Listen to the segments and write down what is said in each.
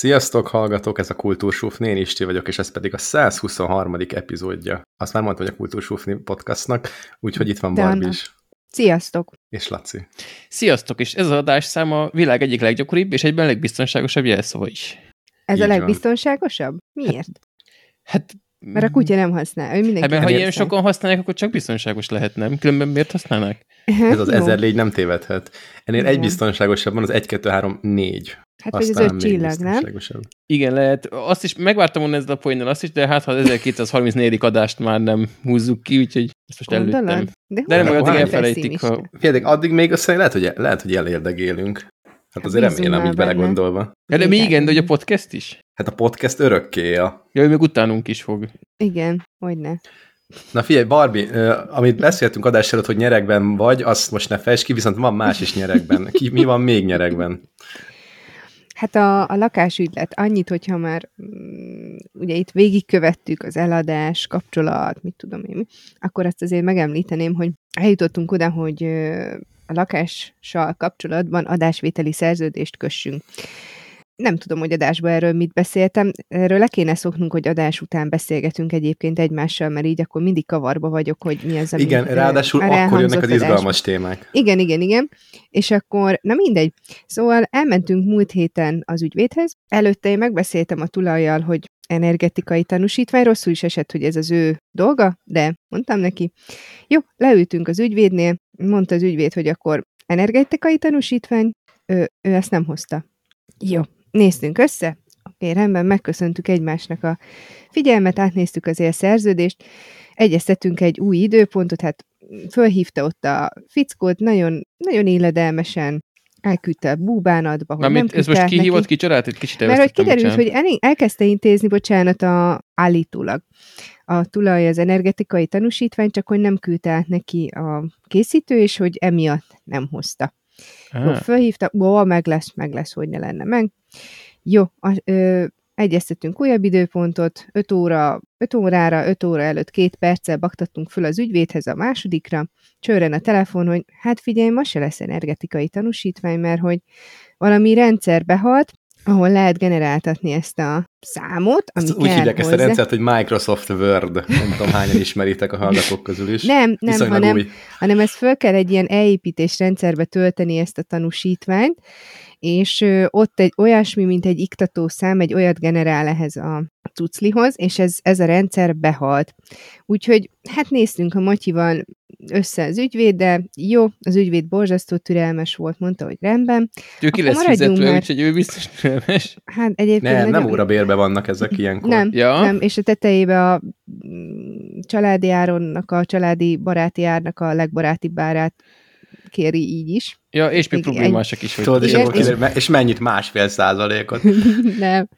Sziasztok, hallgatók! Ez a Kultúrsúfni, én Isti vagyok, és ez pedig a 123. epizódja. Azt már mondtam, hogy a Kultúrsúfni podcastnak, úgyhogy itt van Barbie is. Sziasztok! És Laci. Sziasztok, és ez az adásszám a világ egyik leggyakoribb és egyben legbiztonságosabb jelszava is. Ez Így a van. legbiztonságosabb? Miért? Hát, Mert a kutya nem használ, ő mindenki hát, mert ha ilyen használ. sokan használják, akkor csak biztonságos lehet, nem? Különben miért használnák? Ez az ezer légy nem tévedhet. Ennél egy biztonságosabb van, az 1, 2, 3, 4. Hát vagy az Aztán öt csillag, nem? Igen, lehet. Azt is megvártam volna ezzel a poénnal azt is, de hát ha az 1234. adást már nem húzzuk ki, úgyhogy ezt most előttem. Gondolod? De, De nem, addig elfelejtik, ha-. Figyelj, addig még azt lehet, hogy, lehet, hogy elérdegélünk. Hát azért bízunk remélem így benne. belegondolva. Ja, de mi Igen. igen, de hogy a podcast is? Hát a podcast örökké a Ja, ő még utánunk is fog. Igen, hogyne. Na figyelj, Barbie, amit beszéltünk adás előtt, hogy nyerekben vagy, azt most ne fejtsd ki, viszont van más is nyerekben. Ki, mi van még nyerekben? Hát a, a lakásügylet annyit, hogyha már mm, ugye itt végigkövettük az eladás, kapcsolat, mit tudom én, mi, akkor azt azért megemlíteném, hogy eljutottunk oda, hogy a lakással kapcsolatban adásvételi szerződést kössünk. Nem tudom, hogy adásban erről mit beszéltem. Erről le kéne szoknunk, hogy adás után beszélgetünk egyébként egymással, mert így akkor mindig kavarba vagyok, hogy mi az, ami Igen, ráadásul akkor jönnek az izgalmas témák. Igen, igen, igen. És akkor, na mindegy. Szóval elmentünk múlt héten az ügyvédhez. Előtte én megbeszéltem a tulajjal, hogy energetikai tanúsítvány, rosszul is esett, hogy ez az ő dolga, de mondtam neki. Jó, leültünk az ügyvédnél, mondta az ügyvéd, hogy akkor energetikai tanúsítvány, ő, ő ezt nem hozta. Jó, néztünk össze, oké, rendben, megköszöntük egymásnak a figyelmet, átnéztük azért a szerződést, egyeztetünk egy új időpontot, hát fölhívta ott a fickót, nagyon, nagyon illedelmesen elküldte a búbánatba, hogy nem Mármint ez most kihívott neki. kicsorát? Itt kicsit Mert hogy kiderült, hogy el, elkezdte intézni, bocsánat, a, állítólag a tulaj az energetikai tanúsítvány, csak hogy nem küldte át neki a készítő, és hogy emiatt nem hozta. Jó, Ah, fölhívta, ó, meg lesz, meg lesz, hogy ne lenne meg. Jó, a, ö, egyeztettünk újabb időpontot, 5 óra, 5 órára, 5 óra előtt két perccel baktattunk föl az ügyvédhez a másodikra, csörren a telefon, hogy hát figyelj, ma se lesz energetikai tanúsítvány, mert hogy valami rendszer behalt, ahol lehet generáltatni ezt a számot, ami Ezt kell úgy hívják ezt a hozzá. rendszert, hogy Microsoft Word. Nem tudom, hányan ismeritek a hallgatók közül is. Nem, nem, Viszonylag hanem új. hanem ezt föl kell egy ilyen elépítés rendszerbe tölteni ezt a tanúsítványt, és ott egy olyasmi, mint egy iktató szám, egy olyat generál ehhez a cuclihoz, és ez, ez a rendszer behalt. Úgyhogy hát néztünk a Matyival össze az ügyvéddel, jó, az ügyvéd borzasztó türelmes volt, mondta, hogy rendben. ő ki lesz fizetve, már. úgyhogy ő biztos türelmes. Hát egyébként Nem, nem nagyon- órabérbe vannak ezek ilyenkor. Nem, Ja. nem, és a tetejébe a mm, családi áronnak, a családi baráti árnak a legbarátibb árát kéri így is. Ja, és még problémásak is Tudod, és, és- és mennyit másfél százalékot. nem,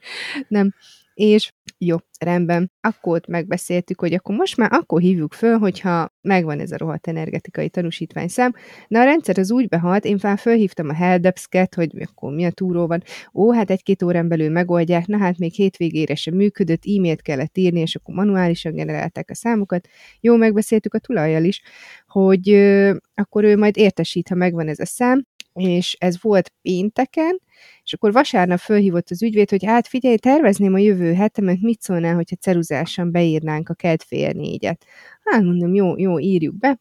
nem. És jó, rendben. Akkor ott megbeszéltük, hogy akkor most már akkor hívjuk föl, hogyha megvan ez a rohadt energetikai tanúsítványszám. Na a rendszer az úgy behalt, én már fölhívtam a helpdesk-et, hogy akkor mi a túró van. Ó, hát egy-két órán belül megoldják, na hát még hétvégére sem működött, e-mailt kellett írni, és akkor manuálisan generálták a számokat. Jó, megbeszéltük a tulajjal is, hogy ö, akkor ő majd értesít, ha megvan ez a szám, és ez volt pénteken, és akkor vasárnap fölhívott az ügyvéd, hogy hát figyelj, tervezném a jövő hetemet, mit szólnál, hogyha ceruzásan beírnánk a kelt fél négyet. Hát mondom, jó, jó, írjuk be.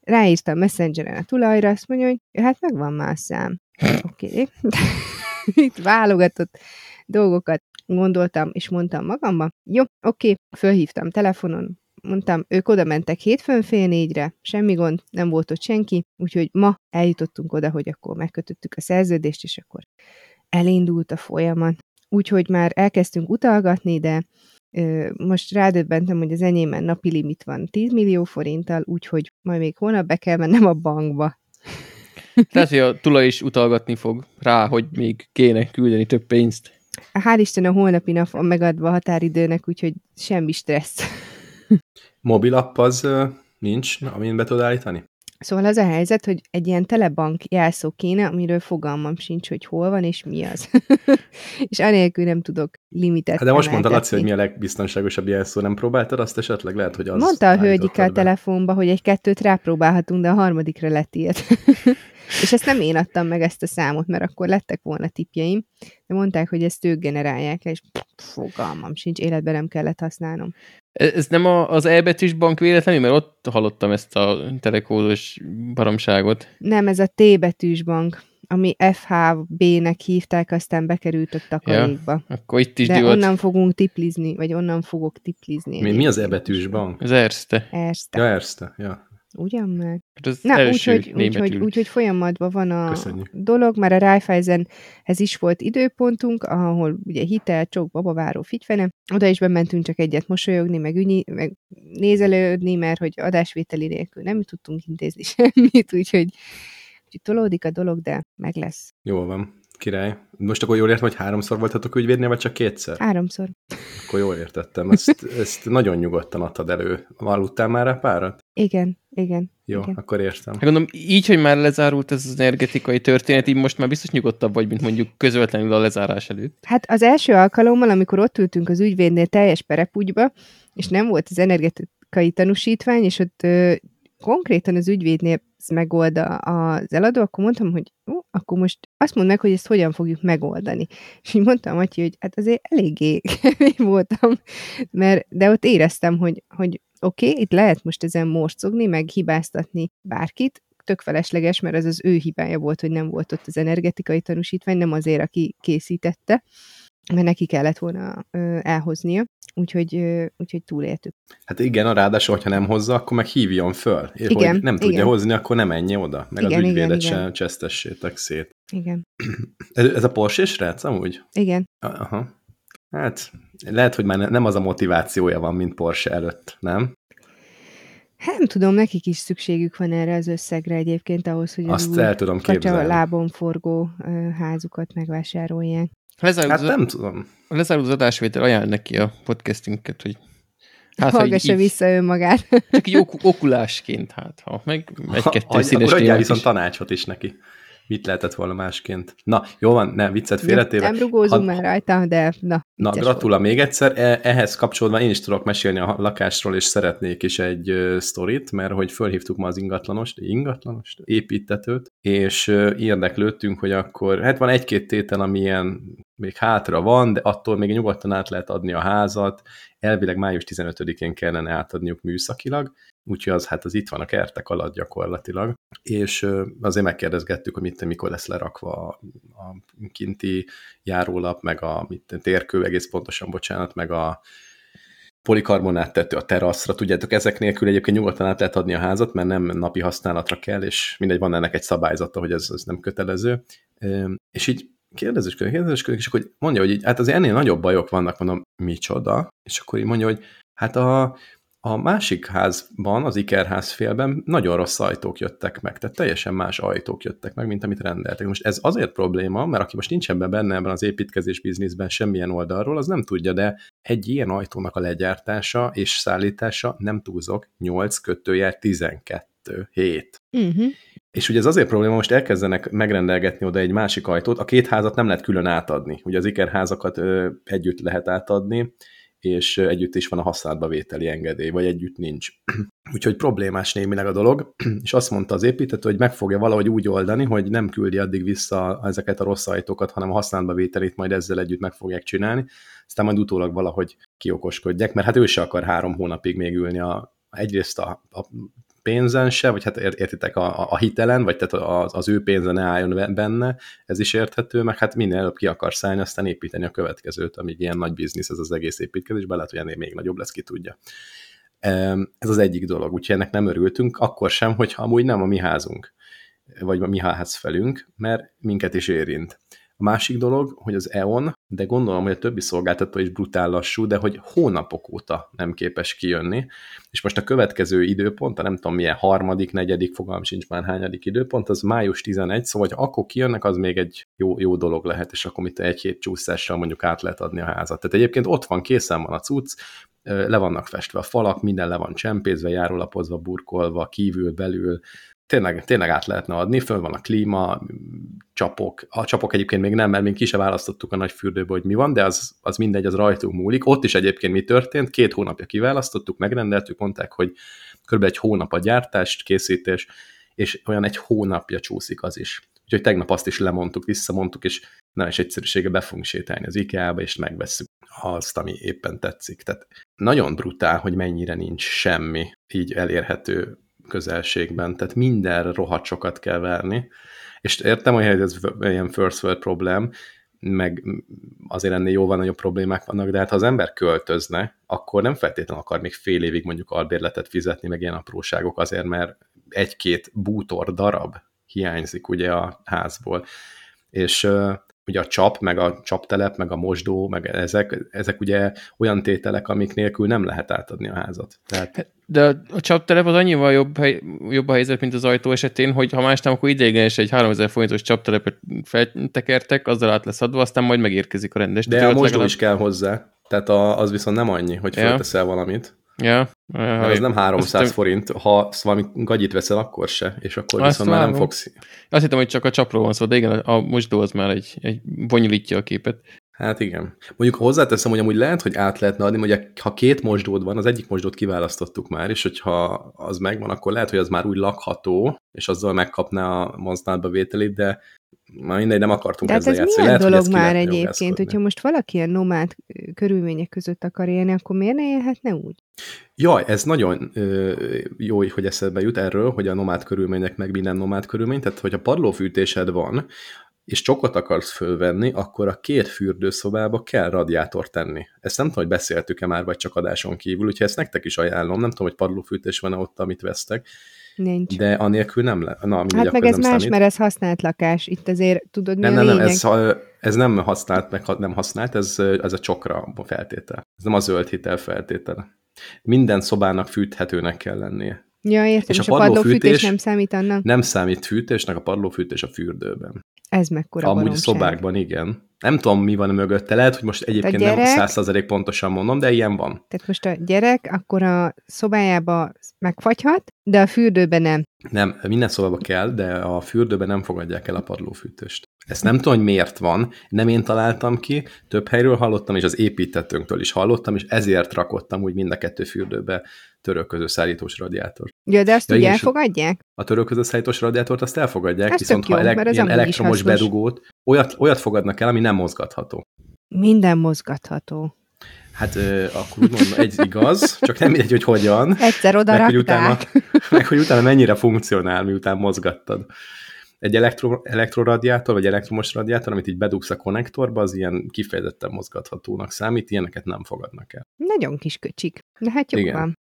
Ráírtam a messengeren a tulajra, azt mondja, hogy hát megvan már a szám. Oké. Okay. Itt válogatott dolgokat gondoltam, és mondtam magamban, jó, oké, okay. fölhívtam telefonon, mondtam, ők oda mentek hétfőn fél négyre, semmi gond, nem volt ott senki, úgyhogy ma eljutottunk oda, hogy akkor megkötöttük a szerződést, és akkor elindult a folyamat. Úgyhogy már elkezdtünk utalgatni, de ö, most rádöbbentem, hogy az enyémben napi limit van 10 millió forinttal, úgyhogy majd még holnap be kell mennem a bankba. Lehet, hogy a tulaj is utalgatni fog rá, hogy még kéne küldeni több pénzt. Hál' Isten a holnapi nap van megadva a határidőnek, úgyhogy semmi stressz. Mobilapp az nincs, amin be tudod állítani? Szóval az a helyzet, hogy egy ilyen telebank jelszó kéne, amiről fogalmam sincs, hogy hol van és mi az. és anélkül nem tudok limitet Hát de most mondta Laci, hogy mi a legbiztonságosabb jelszó, nem próbáltad azt esetleg? Lehet, hogy az Mondta a hölgyike a telefonba, hogy egy kettőt rápróbálhatunk, de a harmadikra letilt. És ezt nem én adtam meg ezt a számot, mert akkor lettek volna tipjeim, de mondták, hogy ezt ők generálják, és fogalmam sincs, életben nem kellett használnom. Ez nem a, az E-betűs bank véletlenül, mert ott hallottam ezt a telekódos baromságot. Nem, ez a T-betűs bank ami FHB-nek hívták, aztán bekerült a takarékba. Ja, akkor itt is De divat. onnan fogunk tiplizni, vagy onnan fogok tiplizni. Mi, mi az ebetűs bank? Az Erste. Erste. Ja, Erste, ja. Ugyan meg? Hát Na, úgyhogy úgy, úgy, úgy, úgy, folyamatban van a Köszönjük. dolog, már a Raiffeisenhez is volt időpontunk, ahol ugye hitel, csók, babaváró, figyfene, oda is bementünk csak egyet mosolyogni, meg, ünyi, meg nézelődni, mert hogy adásvételi nélkül nem tudtunk intézni semmit, úgyhogy Úgyhogy tolódik a dolog, de meg lesz. Jól van. Király. Most akkor jól értem, hogy háromszor voltatok ügyvédnél, vagy csak kétszer? Háromszor. Akkor jól értettem. Ezt, ezt nagyon nyugodtan adtad elő. Aludtál már a párat? Igen, igen. Jó, igen. akkor értem. Hát gondolom, így, hogy már lezárult ez az energetikai történet, így most már biztos nyugodtabb vagy, mint mondjuk közvetlenül a lezárás előtt. Hát az első alkalommal, amikor ott ültünk az ügyvédnél teljes perepúgyba, és nem volt az energetikai tanúsítvány, és ott ö, konkrétan az ügyvédnél megold az eladó, akkor mondtam, hogy ó, akkor most azt mondd meg, hogy ezt hogyan fogjuk megoldani. És így mondtam Matyi, hogy hát azért eléggé kemény voltam, mert, de ott éreztem, hogy, hogy oké, okay, itt lehet most ezen morcogni, meg hibáztatni bárkit, tök felesleges, mert ez az ő hibája volt, hogy nem volt ott az energetikai tanúsítvány, nem azért, aki készítette, mert neki kellett volna elhoznia, úgyhogy, úgyhogy túléltük. Hát igen, a ráadásul, hogyha nem hozza, akkor meg hívjon föl. Igen, hogy nem igen. tudja hozni, akkor nem menj oda. Meg igen, az ügyvédet igen, sem csesztessétek szét. Igen. Ez, ez a Porsche srác amúgy? Igen. Aha. Hát lehet, hogy már nem az a motivációja van, mint Porsche előtt, nem? Hát nem tudom, nekik is szükségük van erre az összegre egyébként ahhoz, hogy Azt az el tudom képzelni. lábon forgó házukat megvásárolják. Lezárul hát nem tudom. Lezárul az adásvétel, ajánl neki a podcastinket, hogy Hát, Hallgassa így, vissza önmagát. Csak így ok okulásként, hát ha meg egy-kettő színes Akkor viszont tanácsot is neki. Mit lehetett volna másként? Na, jó van, ne, viccet félretéve. Nem rugózunk már rajta, de na. Na, gratula még egyszer. E, ehhez kapcsolódva én is tudok mesélni a lakásról, és szeretnék is egy sztorit, mert hogy fölhívtuk ma az ingatlanost, ingatlanost, építetőt, és érdeklődtünk, hogy akkor, hát van egy-két tétel, ami ilyen még hátra van, de attól még nyugodtan át lehet adni a házat, elvileg május 15-én kellene átadniuk műszakilag, úgyhogy az, hát az itt van a kertek alatt gyakorlatilag, és azért megkérdezgettük, hogy mit, mikor lesz lerakva a, a kinti járólap, meg a mit, térkő, egész pontosan, bocsánat, meg a polikarbonát tető a teraszra, tudjátok, ezek nélkül egyébként nyugodtan át lehet adni a házat, mert nem napi használatra kell, és mindegy, van ennek egy szabályzata, hogy ez, ez nem kötelező. És így kérdezősködik, kérdezősködik, és akkor mondja, hogy így, hát az ennél nagyobb bajok vannak, mondom, micsoda? És akkor így mondja, hogy hát a, a másik házban, az Ikerház félben nagyon rossz ajtók jöttek meg, tehát teljesen más ajtók jöttek meg, mint amit rendeltek. Most ez azért probléma, mert aki most nincs ebben benne ebben az építkezés bizniszben semmilyen oldalról, az nem tudja, de egy ilyen ajtónak a legyártása és szállítása, nem túlzok, 8 kötőjel 12 hét. Uh-huh. És ugye ez azért probléma, most elkezdenek megrendelgetni oda egy másik ajtót, a két házat nem lehet külön átadni. Ugye az ikerházakat ö, együtt lehet átadni, és együtt is van a használatba vételi engedély, vagy együtt nincs. Úgyhogy problémás némileg a dolog, és azt mondta az építető, hogy meg fogja valahogy úgy oldani, hogy nem küldi addig vissza ezeket a rossz ajtókat, hanem a használatba vételét majd ezzel együtt meg fogják csinálni, aztán majd utólag valahogy kiokoskodják, mert hát ő se akar három hónapig még ülni a, egyrészt a, a pénzen se, vagy hát értitek a, a hitelen, vagy tehát az, az ő pénze ne álljon benne, ez is érthető, meg hát minél előbb ki akar szállni, aztán építeni a következőt, amíg ilyen nagy biznisz ez az egész építkezés, lehet, hogy ennél még nagyobb lesz, ki tudja. Ez az egyik dolog, úgyhogy ennek nem örültünk, akkor sem, hogyha amúgy nem a mi házunk, vagy a mi ház felünk, mert minket is érint. A másik dolog, hogy az EON, de gondolom, hogy a többi szolgáltató is brutál lassú, de hogy hónapok óta nem képes kijönni, és most a következő időpont, a nem tudom milyen harmadik, negyedik, fogalm sincs már hányadik időpont, az május 11, szóval hogy akkor kijönnek, az még egy jó, jó dolog lehet, és akkor mit egy hét csúszással mondjuk át lehet adni a házat. Tehát egyébként ott van, készen van a cucc, le vannak festve a falak, minden le van csempézve, járólapozva, burkolva, kívül, belül, tényleg, tényleg át lehetne adni, föl van a klíma, csapok, a csapok egyébként még nem, mert még ki se választottuk a nagy fürdőbe, hogy mi van, de az, az mindegy, az rajtunk múlik. Ott is egyébként mi történt, két hónapja kiválasztottuk, megrendeltük, mondták, hogy kb. egy hónap a gyártás, készítés, és olyan egy hónapja csúszik az is. Úgyhogy tegnap azt is lemondtuk, visszamondtuk, és nem is egyszerűsége be fogunk sétálni az IKEA-ba, és megvesszük azt, ami éppen tetszik. Tehát nagyon brutál, hogy mennyire nincs semmi így elérhető közelségben, tehát minden rohadt sokat kell verni, és értem, hogy ez ilyen first world problém, meg azért ennél jóval nagyobb problémák vannak, de hát ha az ember költözne, akkor nem feltétlenül akar még fél évig mondjuk albérletet fizetni, meg ilyen apróságok azért, mert egy-két bútor darab hiányzik ugye a házból. És ugye a csap, meg a csaptelep, meg a mosdó, meg ezek, ezek ugye olyan tételek, amik nélkül nem lehet átadni a házat. Tehát... De a csaptelep az annyival jobb, hely, jobb a helyzet, mint az ajtó esetén, hogy ha más nem, akkor ideiglenes egy 3000 forintos csaptelepet feltekertek, azzal át lesz adva, aztán majd megérkezik a rendes. De a mosdó legalább... is kell hozzá. Tehát a, az viszont nem annyi, hogy ja. felteszel valamit. Ja. Mert ez nem 300 azt forint, ha valami gagyit veszel, akkor se, és akkor azt viszont már nem fogsz. Azt hittem, hogy csak a csapról van szó, de igen, a mosdó az már egy, egy bonyolítja a képet. Hát igen. Mondjuk hozzáteszem, hogy amúgy lehet, hogy át lehetne adni, hogy ha két mosdód van, az egyik mosdót kiválasztottuk már, és hogyha az megvan, akkor lehet, hogy az már úgy lakható, és azzal megkapná a mozdátba vételét, de már mindegy, nem akartunk De ezzel ez játszani. lehet, dolog már egyébként, hogyha most valaki ilyen nomád körülmények között akar élni, akkor miért ne élhetne úgy? Jaj, ez nagyon ö, jó, hogy eszedbe jut erről, hogy a nomád körülmények meg minden nomád körülmény, tehát hogyha padlófűtésed van, és csokot akarsz fölvenni, akkor a két fürdőszobába kell radiátort tenni. Ezt nem tudom, hogy beszéltük-e már, vagy csak adáson kívül, úgyhogy ezt nektek is ajánlom, nem tudom, hogy padlófűtés van-e ott, amit vesztek, Nincs. De anélkül nem le. Na, mindegy, hát meg ez más, számít. mert ez használt lakás. Itt azért tudod, mi nem, a nem, nem, ez, ez nem használt, meg nem használt, ez, ez a csokra feltétel. Ez nem a zöld hitel feltétele. Minden szobának fűthetőnek kell lennie. Ja, értem, és, és a, a padlófűtés nem számít annak? Nem számít fűtésnek, a padlófűtés a fürdőben. Ez mekkora Amúgy baromság. szobákban, igen. Nem tudom, mi van mögötte. Lehet, hogy most egyébként gyerek, nem százszerzalék pontosan mondom, de ilyen van. Tehát most a gyerek akkor a szobájába megfagyhat, de a fürdőben nem. Nem, minden szobába kell, de a fürdőben nem fogadják el a padlófűtést. Ezt nem tudom, hogy miért van, nem én találtam ki, több helyről hallottam, és az építettőnktől is hallottam, és ezért rakottam úgy mind a kettő fürdőbe törölköző szállítós radiátor. Ja, de azt ja, úgy elfogadják? A törölköző szállítós radiátort azt elfogadják, Ez viszont jó, ha elek, ilyen elektromos bedugót, olyat, olyat fogadnak el, ami nem mozgatható. Minden mozgatható. Hát akkor úgy mondom, egy igaz, csak nem mindegy, hogy hogyan. Egyszer oda meg, hogy utána, meg hogy utána mennyire funkcionál, miután mozgattad. Egy elektro, elektroradiátor, vagy elektromos radiátor, amit így bedugsz a konnektorba, az ilyen kifejezetten mozgathatónak számít, ilyeneket nem fogadnak el. Nagyon kis köcsik. De hát jó Igen. van.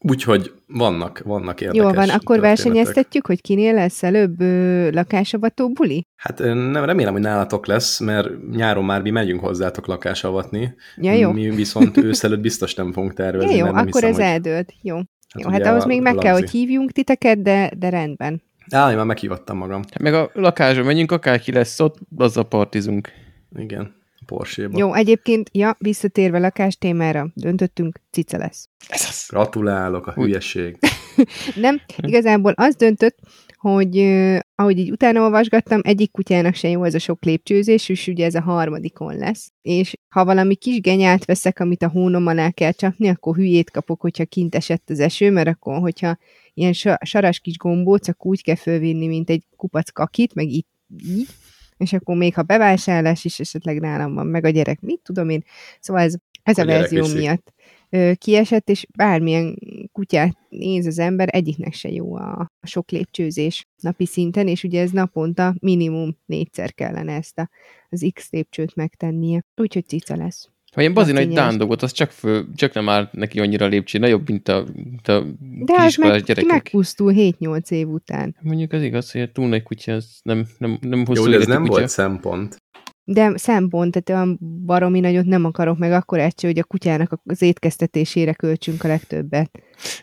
Úgyhogy vannak, vannak érdekes Jó van, akkor versenyeztetjük, hogy kinél lesz előbb ö, lakásavató buli? Hát nem remélem, hogy nálatok lesz, mert nyáron már mi megyünk hozzátok lakásavatni. Ja, jó. Mi viszont őszelőtt biztos nem fogunk tervezni. Ja, jó, akkor hiszem, ez hogy... eldőlt. Jó. Hát, jó, hát ahhoz még meg kell, hogy hívjunk titeket, de, de rendben. Á, én már meghívattam magam. Hát meg a lakásra megyünk, akárki lesz ott, azzal partizunk. Igen. Porsche-ba. Jó, egyébként, ja, visszatérve lakás témára, döntöttünk, cica lesz. Ez az. Gratulálok, a hülyeség. Nem, igazából az döntött, hogy uh, ahogy így utána olvasgattam, egyik kutyának se jó ez a sok lépcsőzés, és ugye ez a harmadikon lesz. És ha valami kis genyát veszek, amit a hónom alá kell csapni, akkor hülyét kapok, hogyha kint esett az eső, mert akkor, hogyha ilyen saras kis gombóc, akkor úgy kell fölvinni, mint egy kupac kakit, meg így, így és akkor még ha bevásárlás is esetleg nálam van, meg a gyerek, mit tudom én. Szóval ez, ez a, a verzió viszi. miatt ö, kiesett, és bármilyen kutyát néz az ember, egyiknek se jó a, a sok lépcsőzés napi szinten, és ugye ez naponta minimum négyszer kellene ezt a, az X lépcsőt megtennie. Úgyhogy cica lesz. Ha ilyen bazin egy dándogot, az csak, föl, csak nem áll neki annyira lépcső, nagyobb, mint a, mint a De az meg, gyerekek. megpusztul 7-8 év után. Mondjuk az igaz, hogy a túl nagy kutya, az nem, nem, nem hosszú Jó, de ez nem kutya. volt szempont. De szempont, tehát olyan baromi nagyot nem akarok, meg akkor egyszer, hogy a kutyának az étkeztetésére költsünk a legtöbbet.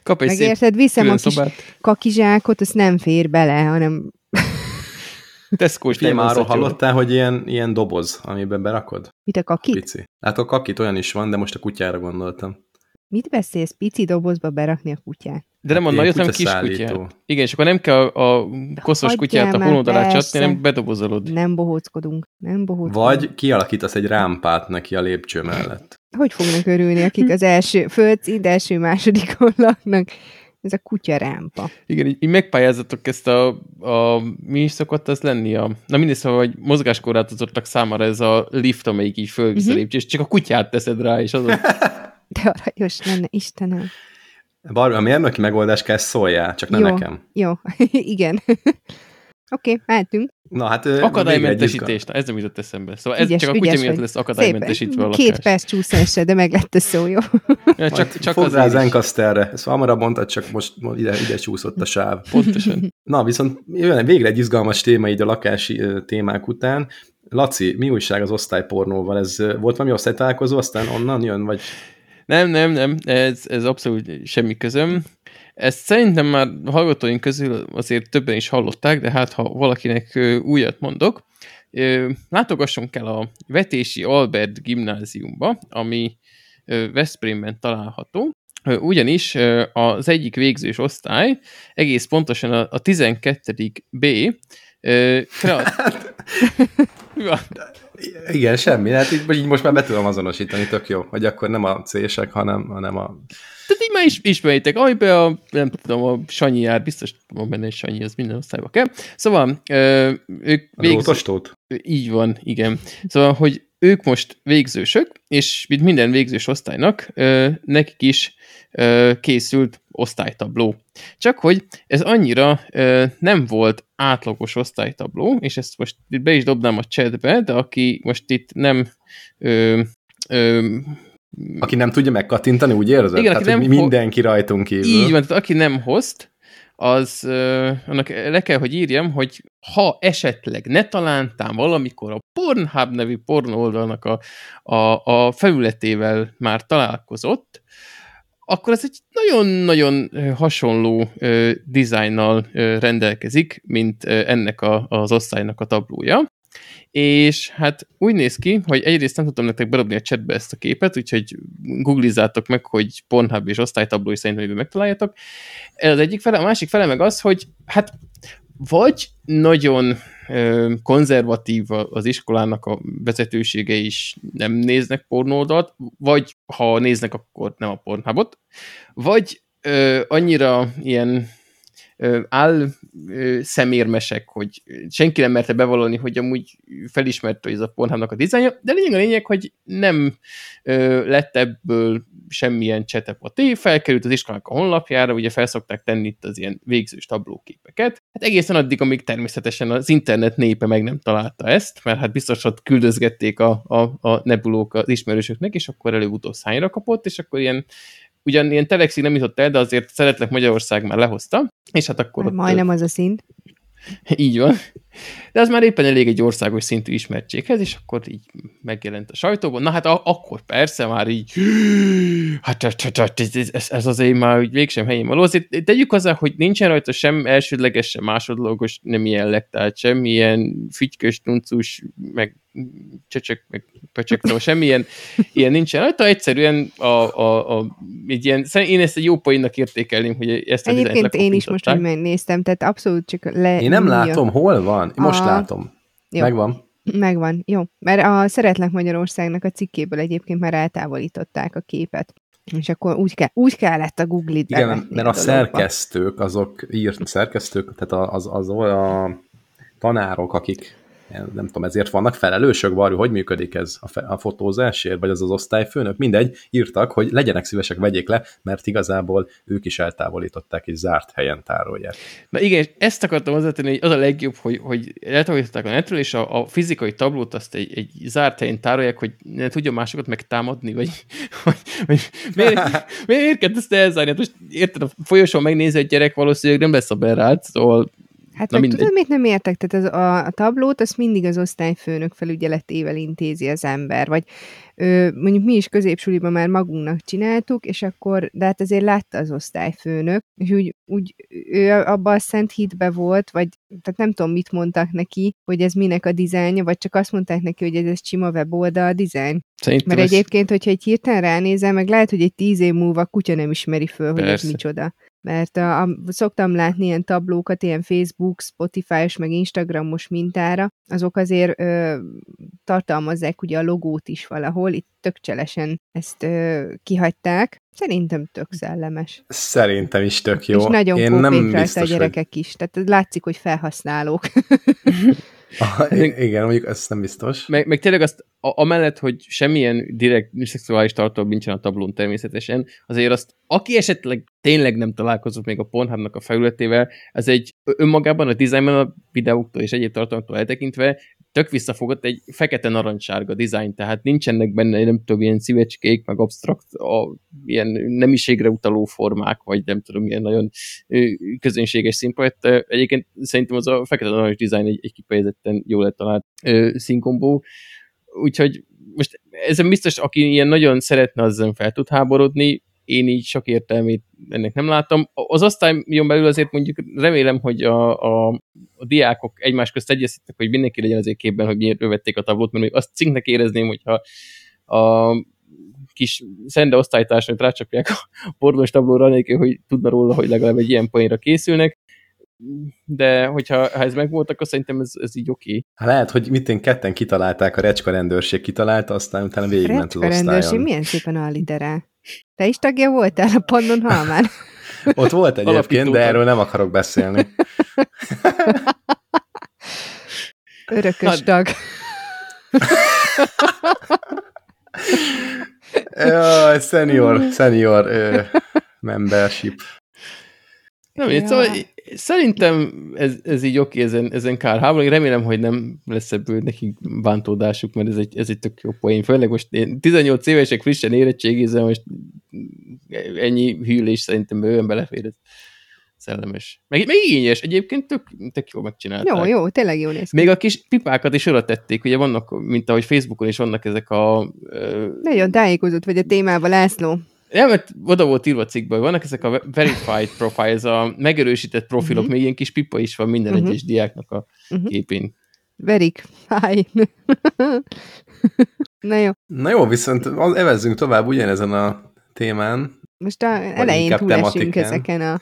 Kap egy Megérted? Viszem a kis szobát. kakizsákot, azt nem fér bele, hanem Tesco-s Film arról hallottál, hogy ilyen, ilyen doboz, amiben berakod? Mit a kakit? Pici. Hát a kakit olyan is van, de most a kutyára gondoltam. Mit beszélsz? Pici dobozba berakni a kutyát? De nem a nagyot, hanem kis kutyát. Igen, és akkor nem kell a koszos Hagyjál kutyát a hónod alá csatni, nem bedobozolod. Nem bohóckodunk. Nem bohóckodunk. Vagy kialakítasz egy rámpát neki a lépcső mellett. Hogy fognak örülni, akik az első földszint, első másodikon laknak? Ez a kutya rámpa. Igen, így, így megpályázatok ezt a, a, mi is szokott az lenni? A, na mindegy, szóval, hogy mozgáskorlátozottak számára ez a lift, amelyik így fölvisz uh-huh. Mhm. és csak a kutyát teszed rá, és azon De aranyos lenne, Istenem. Barbie, a mérnöki megoldás kell szóljál, csak ne Jó. nekem. Jó, igen. Oké, okay, mehetünk. Na hát... akadálymentesítés, na ez nem jutott eszembe. Szóval ez Ügyes, csak a kutya miatt lesz akadálymentesítve a lakás. Két perc csúszásra, de meg lett a szó, jó? Ja, csak, csak Fogd rá az. Encasterre. Ezt hamarabb mondtad, csak most ide, ide csúszott a sáv. Pontosan. Na, viszont jön végre egy izgalmas téma így a lakási témák után. Laci, mi újság az osztálypornóval? Ez volt valami osztálytalálkozó, aztán onnan jön, vagy Nem, nem, nem, ez, ez abszolút semmi közöm. Ezt szerintem már hallgatóink közül azért többen is hallották, de hát ha valakinek újat mondok, ö, látogassunk el a Vetési Albert gimnáziumba, ami Veszprémben található, ugyanis az egyik végzős osztály, egész pontosan a, a 12. B, kreat... Van? igen, semmi. Hát így, így most már be tudom azonosítani, tök jó, hogy akkor nem a C-sek, hanem, hanem a... Tehát így már is ismeritek, amiben a, nem tudom, a Sanyi jár, biztos van benne egy Sanyi, az minden osztályba kell. Szóval ö, ők drótostót? Így van, igen. Szóval, hogy ők most végzősök, és mint minden végzős osztálynak, ö, nekik is ö, készült osztálytabló. Csak hogy ez annyira ö, nem volt átlagos osztálytabló, és ezt most be is dobnám a chatbe, de aki most itt nem ö, ö, Aki nem tudja megkattintani, úgy érzed? Igen, hát, hogy nem mindenki rajtunk kívül. Így van, tehát aki nem host, az uh, annak le kell, hogy írjam, hogy ha esetleg ne talántám valamikor a Pornhub nevű pornó oldalnak a, a, a felületével már találkozott, akkor ez egy nagyon-nagyon ö, hasonló ö, dizájnnal ö, rendelkezik, mint ö, ennek a, az osztálynak a tablója. És hát úgy néz ki, hogy egyrészt nem tudtam nektek berobni a chatbe ezt a képet, úgyhogy googlizzátok meg, hogy Pornhub és osztálytablói szerint, hogy megtaláljátok. Ez az egyik fele, a másik fele meg az, hogy hát vagy nagyon ö, konzervatív az iskolának a vezetősége is nem néznek pornódat, vagy ha néznek, akkor nem a Pornhubot, vagy ö, annyira ilyen áll szemérmesek, hogy senki nem merte bevallani, hogy amúgy felismerte, hogy ez a Pornhubnak a dizájnja, de lényeg a lényeg, hogy nem lett ebből semmilyen csetepoté, felkerült az iskolának a honlapjára, ugye felszokták tenni itt az ilyen végzős tablóképeket. Hát egészen addig, amíg természetesen az internet népe meg nem találta ezt, mert hát biztos ott küldözgették a, a, a nebulók az ismerősöknek, és akkor előbb-utóbb szányra kapott, és akkor ilyen ugyan ilyen telexig nem jutott el, de azért Szeretlek Magyarország már lehozta, és hát akkor Már ott, majdnem az a szint. így van. De az már éppen elég egy országos szintű ismertséghez, és akkor így megjelent a sajtóban. Na hát a- akkor persze már így, hát ez, ez, ez azért már úgy mégsem helyén való. Azért tegyük hozzá, hogy nincsen rajta sem elsődleges, sem másodlagos, nem ilyen lektált, semmilyen fügykös, tuncus, meg csöcsök, meg pöcsök, szóval semmilyen ilyen nincsen rajta, egyszerűen a, a, a, egy ilyen, én ezt egy jó poénnak értékelném, hogy ezt a Egyébként én is most, lekoppintották. megnéztem, tehát abszolút csak le... Én nem látom, hol van? Most A- látom. Jó. Megvan. Megvan, jó. Mert a Szeretlek Magyarországnak a cikkéből egyébként már eltávolították a képet. És akkor úgy, kell, úgy kellett a Google-it Igen, bevetni mert a dologba. szerkesztők, azok írt szerkesztők, tehát az, az a tanárok, akik nem tudom, ezért vannak felelősök, Varjú, hogy működik ez a, a fotózásért, vagy az az osztályfőnök, mindegy, írtak, hogy legyenek szívesek, vegyék le, mert igazából ők is eltávolították, és zárt helyen tárolják. Na igen, ezt akartam hozzátenni, hogy az a legjobb, hogy, hogy eltávolították a netről, és a, a fizikai tablót azt egy, egy zárt helyen tárolják, hogy ne tudja másokat megtámadni, vagy, vagy, vagy miért, miért kellett ezt elzárni? Hát most érted, a folyosón megnézi egy gyerek, valószínűleg nem lesz a berát, szóval Hát Na mindegy. tudod, mit nem értek? Tehát az, a, a tablót az mindig az osztályfőnök felügyeletével intézi az ember, vagy ö, mondjuk mi is középsuliban már magunknak csináltuk, és akkor, de hát azért látta az osztályfőnök, és úgy, úgy ő abban a szent hitbe volt, vagy tehát nem tudom, mit mondtak neki, hogy ez minek a dizájnja, vagy csak azt mondták neki, hogy ez, ez sima weboldal dizájn. szerintem Mert ez- egyébként, hogyha egy hirtelen ránézel, meg lehet, hogy egy tíz év múlva kutya nem ismeri föl, hogy ez Persze. micsoda. Mert a, a, szoktam látni ilyen tablókat, ilyen Facebook, Spotify-os, meg Instagramos mintára, azok azért ö, tartalmazzák ugye a logót is valahol, itt tök cselesen ezt ö, kihagyták. Szerintem tök szellemes. Szerintem is tök jó. És nagyon Én nem biztos, a gyerekek hogy... is, tehát látszik, hogy felhasználók. Ah, igen, mondjuk ez nem biztos. Meg, meg tényleg azt, a, amellett, hogy semmilyen direkt szexuális tartalom nincsen a tablón természetesen, azért azt, aki esetleg tényleg nem találkozott még a Pornhubnak a felületével, ez egy önmagában a dizájnban a videóktól és egyéb tartalmaktól eltekintve tök visszafogott egy fekete narancssárga dizájn, tehát nincsenek benne, nem tudom, ilyen szívecskék, meg abstrakt, a, ilyen nemiségre utaló formák, vagy nem tudom, ilyen nagyon közönséges színpajt. Egyébként szerintem az a fekete narancs dizájn egy, egy kifejezetten jól lett talált színkombó. Úgyhogy most ezen biztos, aki ilyen nagyon szeretne, azzal fel tud háborodni, én így sok értelmét ennek nem látom. Az osztályon belül azért mondjuk remélem, hogy a, a, a diákok egymás közt egyeztettek, hogy mindenki legyen azért képben, hogy miért vették a tablót, mert még azt cinknek érezném, hogyha a kis szende osztálytársait rácsapják a pornós tablóra, nélkül, hogy tudna róla, hogy legalább egy ilyen poénra készülnek de hogyha ha ez megvolt, akkor szerintem ez, ez így oké. Okay. Hát lehet, hogy mit én ketten kitalálták, a recska rendőrség kitalálta, aztán utána végigment az osztályon. rendőrség milyen szépen alliterál. Te is tagja voltál a Pannon Halmán? Ott volt egyébként, de erről nem akarok beszélni. Örökös hát... tag. Jaj, senior, senior uh, membership. Nem, ja. szóval szerintem ez, ez így oké, ezen, ezen kár háború. Remélem, hogy nem lesz ebből nekik bántódásuk, mert ez egy, ez egy tök jó poén. Főleg most én 18 évesek frissen érettségizem, most ennyi hűlés szerintem bőven belefér. Ez szellemes. Meg, meg igényes, egyébként tök, tök jól megcsinálták. Jó, jó, tényleg jó néz ki. Még a kis pipákat is oda tették, ugye vannak, mint ahogy Facebookon is vannak ezek a... Ö... Nagyon tájékozott vagy a témában, László. Ja, mert oda volt írva a cikkből, vannak ezek a verified profiles, a megerősített profilok, uh-huh. még ilyen kis pipa is van minden uh-huh. egyes diáknak a uh-huh. képén. Verik. Hi. Na jó. Na jó, viszont evezzünk tovább ugyanezen a témán. Most a elején túlesünk ezeken a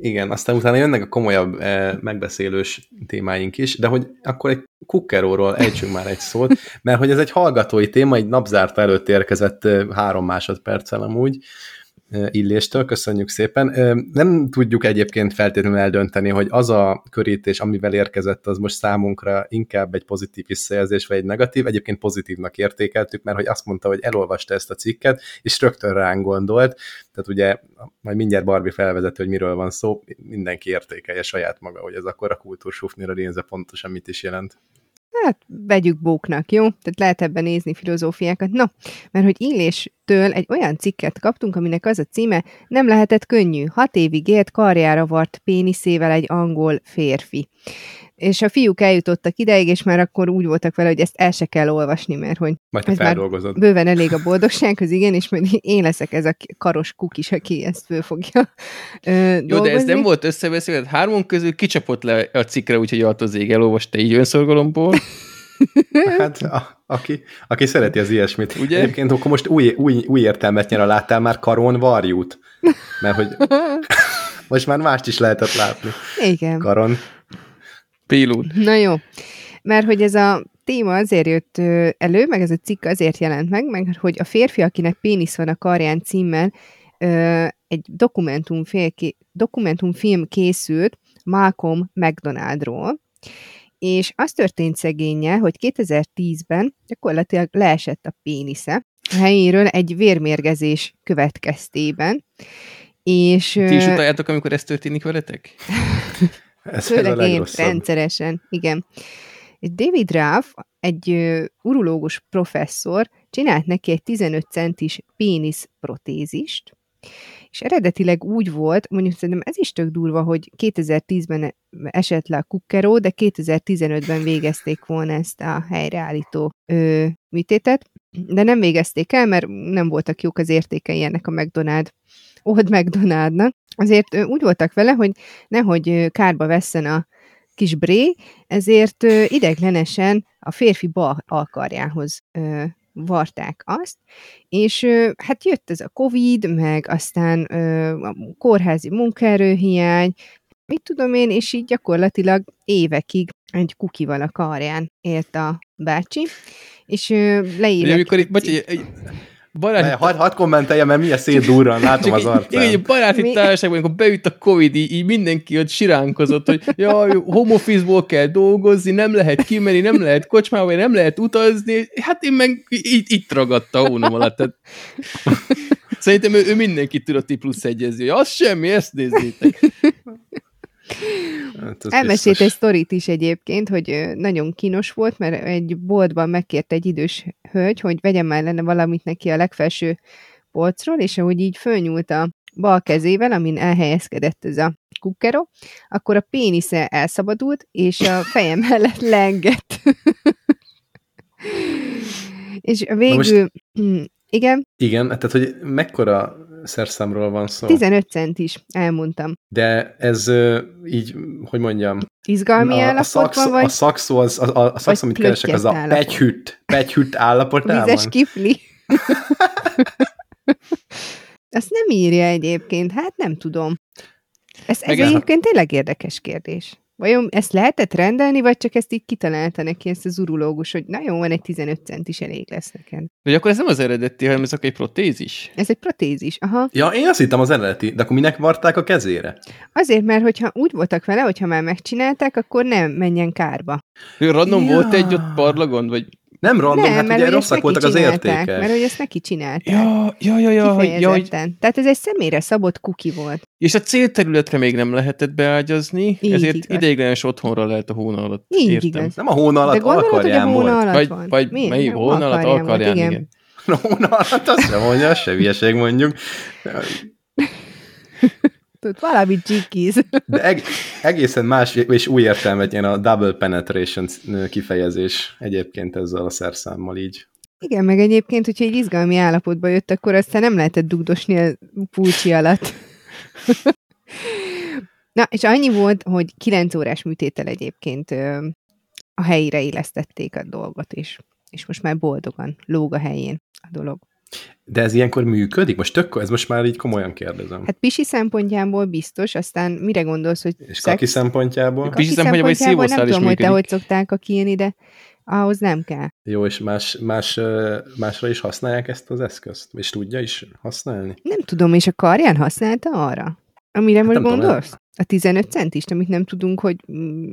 igen, aztán utána jönnek a komolyabb e, megbeszélős témáink is, de hogy akkor egy kukkeróról ejtsünk már egy szót, mert hogy ez egy hallgatói téma, egy napzárta előtt érkezett e, három másodperccel amúgy, illéstől, köszönjük szépen. Nem tudjuk egyébként feltétlenül eldönteni, hogy az a körítés, amivel érkezett, az most számunkra inkább egy pozitív visszajelzés, vagy egy negatív. Egyébként pozitívnak értékeltük, mert hogy azt mondta, hogy elolvasta ezt a cikket, és rögtön ránk gondolt. Tehát ugye majd mindjárt Barbie felvezeti, hogy miről van szó, mindenki értékelje saját maga, hogy ez akkor a kultúrsufnira nézze pontosan mit is jelent. Hát, vegyük bóknak, jó? Tehát lehet ebben nézni filozófiákat. Na, mert hogy Illéstől egy olyan cikket kaptunk, aminek az a címe, nem lehetett könnyű, hat évig élt karjára vart péniszével egy angol férfi és a fiúk eljutottak ideig, és már akkor úgy voltak vele, hogy ezt el se kell olvasni, mert hogy majd ez már bőven elég a boldogsághoz, igen, és majd én leszek ez a karos kukis, aki ezt föl fogja ö, Jó, dolgozni. de ez nem volt összebeszélve, hármon közül kicsapott le a cikkre, úgyhogy alt az ég, elolvasta így önszorgalomból. Hát, a, aki, aki szereti az ilyesmit. Ugye? Egyébként akkor most új, új, új értelmet nyer a láttál már karon varjút. Mert hogy most már mást is lehetett látni. Igen. Karon. Pélul. Na jó, mert hogy ez a téma azért jött elő, meg ez a cikk azért jelent meg, meg hogy a férfi, akinek pénisz van a karján címmel, egy dokumentumfilm készült Malcolm McDonaldról, és az történt szegénye, hogy 2010-ben gyakorlatilag leesett a pénisze a helyéről egy vérmérgezés következtében, és... Ti is utaljátok, amikor ez történik veletek? Ez Főleg én rendszeresen, igen. És David Raff, egy urológus professzor, csinált neki egy 15 centis pénisz protézist, és eredetileg úgy volt, mondjuk szerintem ez is tök durva, hogy 2010-ben esett le a kukkeró, de 2015-ben végezték volna ezt a helyreállító ö, műtétet, de nem végezték el, mert nem voltak jók az értékei ennek a McDonald Old McDonaldnak. Azért úgy voltak vele, hogy nehogy kárba vesszen a kis bré, ezért ideglenesen a férfi bal alkarjához varták azt, és hát jött ez a Covid, meg aztán a kórházi munkaerőhiány, mit tudom én, és így gyakorlatilag évekig egy kukival a karján élt a bácsi, és leírja... Amikor, bocs, baráti... Hadd had kommenteljem, mert milyen szétdurran, látom az arcán. Igen, baráti Mi? társaságban, amikor beütt a Covid, így, így mindenki ott siránkozott, hogy jaj, home office kell dolgozni, nem lehet kimenni, nem lehet kocsmába, nem lehet utazni, hát én meg itt, itt ragadta a hónom alatt. Tehát... Szerintem ő, ő mindenkit tudott plusz egyezni, hogy az semmi, ezt nézzétek. Hát Elmesélt egy sztorit is egyébként, hogy nagyon kínos volt, mert egy boltban megkért egy idős hölgy, hogy vegyen már lenne valamit neki a legfelső polcról, és ahogy így fölnyúlt a bal kezével, amin elhelyezkedett ez a kukkero, akkor a pénisze elszabadult, és a fejem mellett lengett. és végül, most... igen? Igen, tehát hogy mekkora szerszámról van szó. 15 cent is, elmondtam. De ez így, hogy mondjam... Izgalmi a, állapotban, vagy? A szakszó, az, a, a szakszó, amit keresek, az a pegyhütt, pegyhütt állapotában. Vizes kifli. Azt nem írja egyébként, hát nem tudom. Ez, ez egyébként tényleg érdekes kérdés. Vajon ezt lehetett rendelni, vagy csak ezt így kitalálta neki ezt az urológus, hogy na jó, van egy 15 cent is elég lesz neked. De akkor ez nem az eredeti, hanem ez akkor egy protézis? Ez egy protézis, aha. Ja, én azt hittem az eredeti, de akkor minek varták a kezére? Azért, mert hogyha úgy voltak vele, hogyha már megcsinálták, akkor nem menjen kárba. Ő random ja. volt egy ott parlagon, vagy nem random, nem, hát mert ugye rosszak voltak az értékek. Mert hogy ezt neki csinálták. Ja, ja, ja, ja, ja hogy... Tehát ez egy személyre szabott kuki volt. És a célterületre még nem lehetett beágyazni, Így ezért igaz. ideiglenes otthonra lehet a hóna alatt. Így Értem. igaz. Nem a hóna alatt, De alkarján volt. Alatt vagy, van. vagy Mi? mely hóna alatt, alkarján, igen. igen. A hóna alatt azt sem mondja, se hülyeség mondjuk. Tudod, valami csikiz. De eg- egészen más és új értelmet ilyen a double penetration kifejezés egyébként ezzel a szerszámmal így. Igen, meg egyébként, hogyha egy izgalmi állapotba jött, akkor aztán nem lehetett dugdosni a pulcsi alatt. Na, és annyi volt, hogy 9 órás műtétel egyébként ö, a helyére élesztették a dolgot, és, és most már boldogan lóg a helyén a dolog. De ez ilyenkor működik? Most tök, ez most már így komolyan kérdezem. Hát pisi szempontjából biztos, aztán mire gondolsz, hogy És szex... kaki szempontjából? Kaki pisi szempontjából, szempontjából nem tudom, hogy te hogy szokták a kijönni, de ahhoz nem kell. Jó, és más, más, másra is használják ezt az eszközt? És tudja is használni? Nem tudom, és a karján használta arra? Amire hát most gondolsz? Tudom, a 15 centist, amit nem tudunk, hogy mm,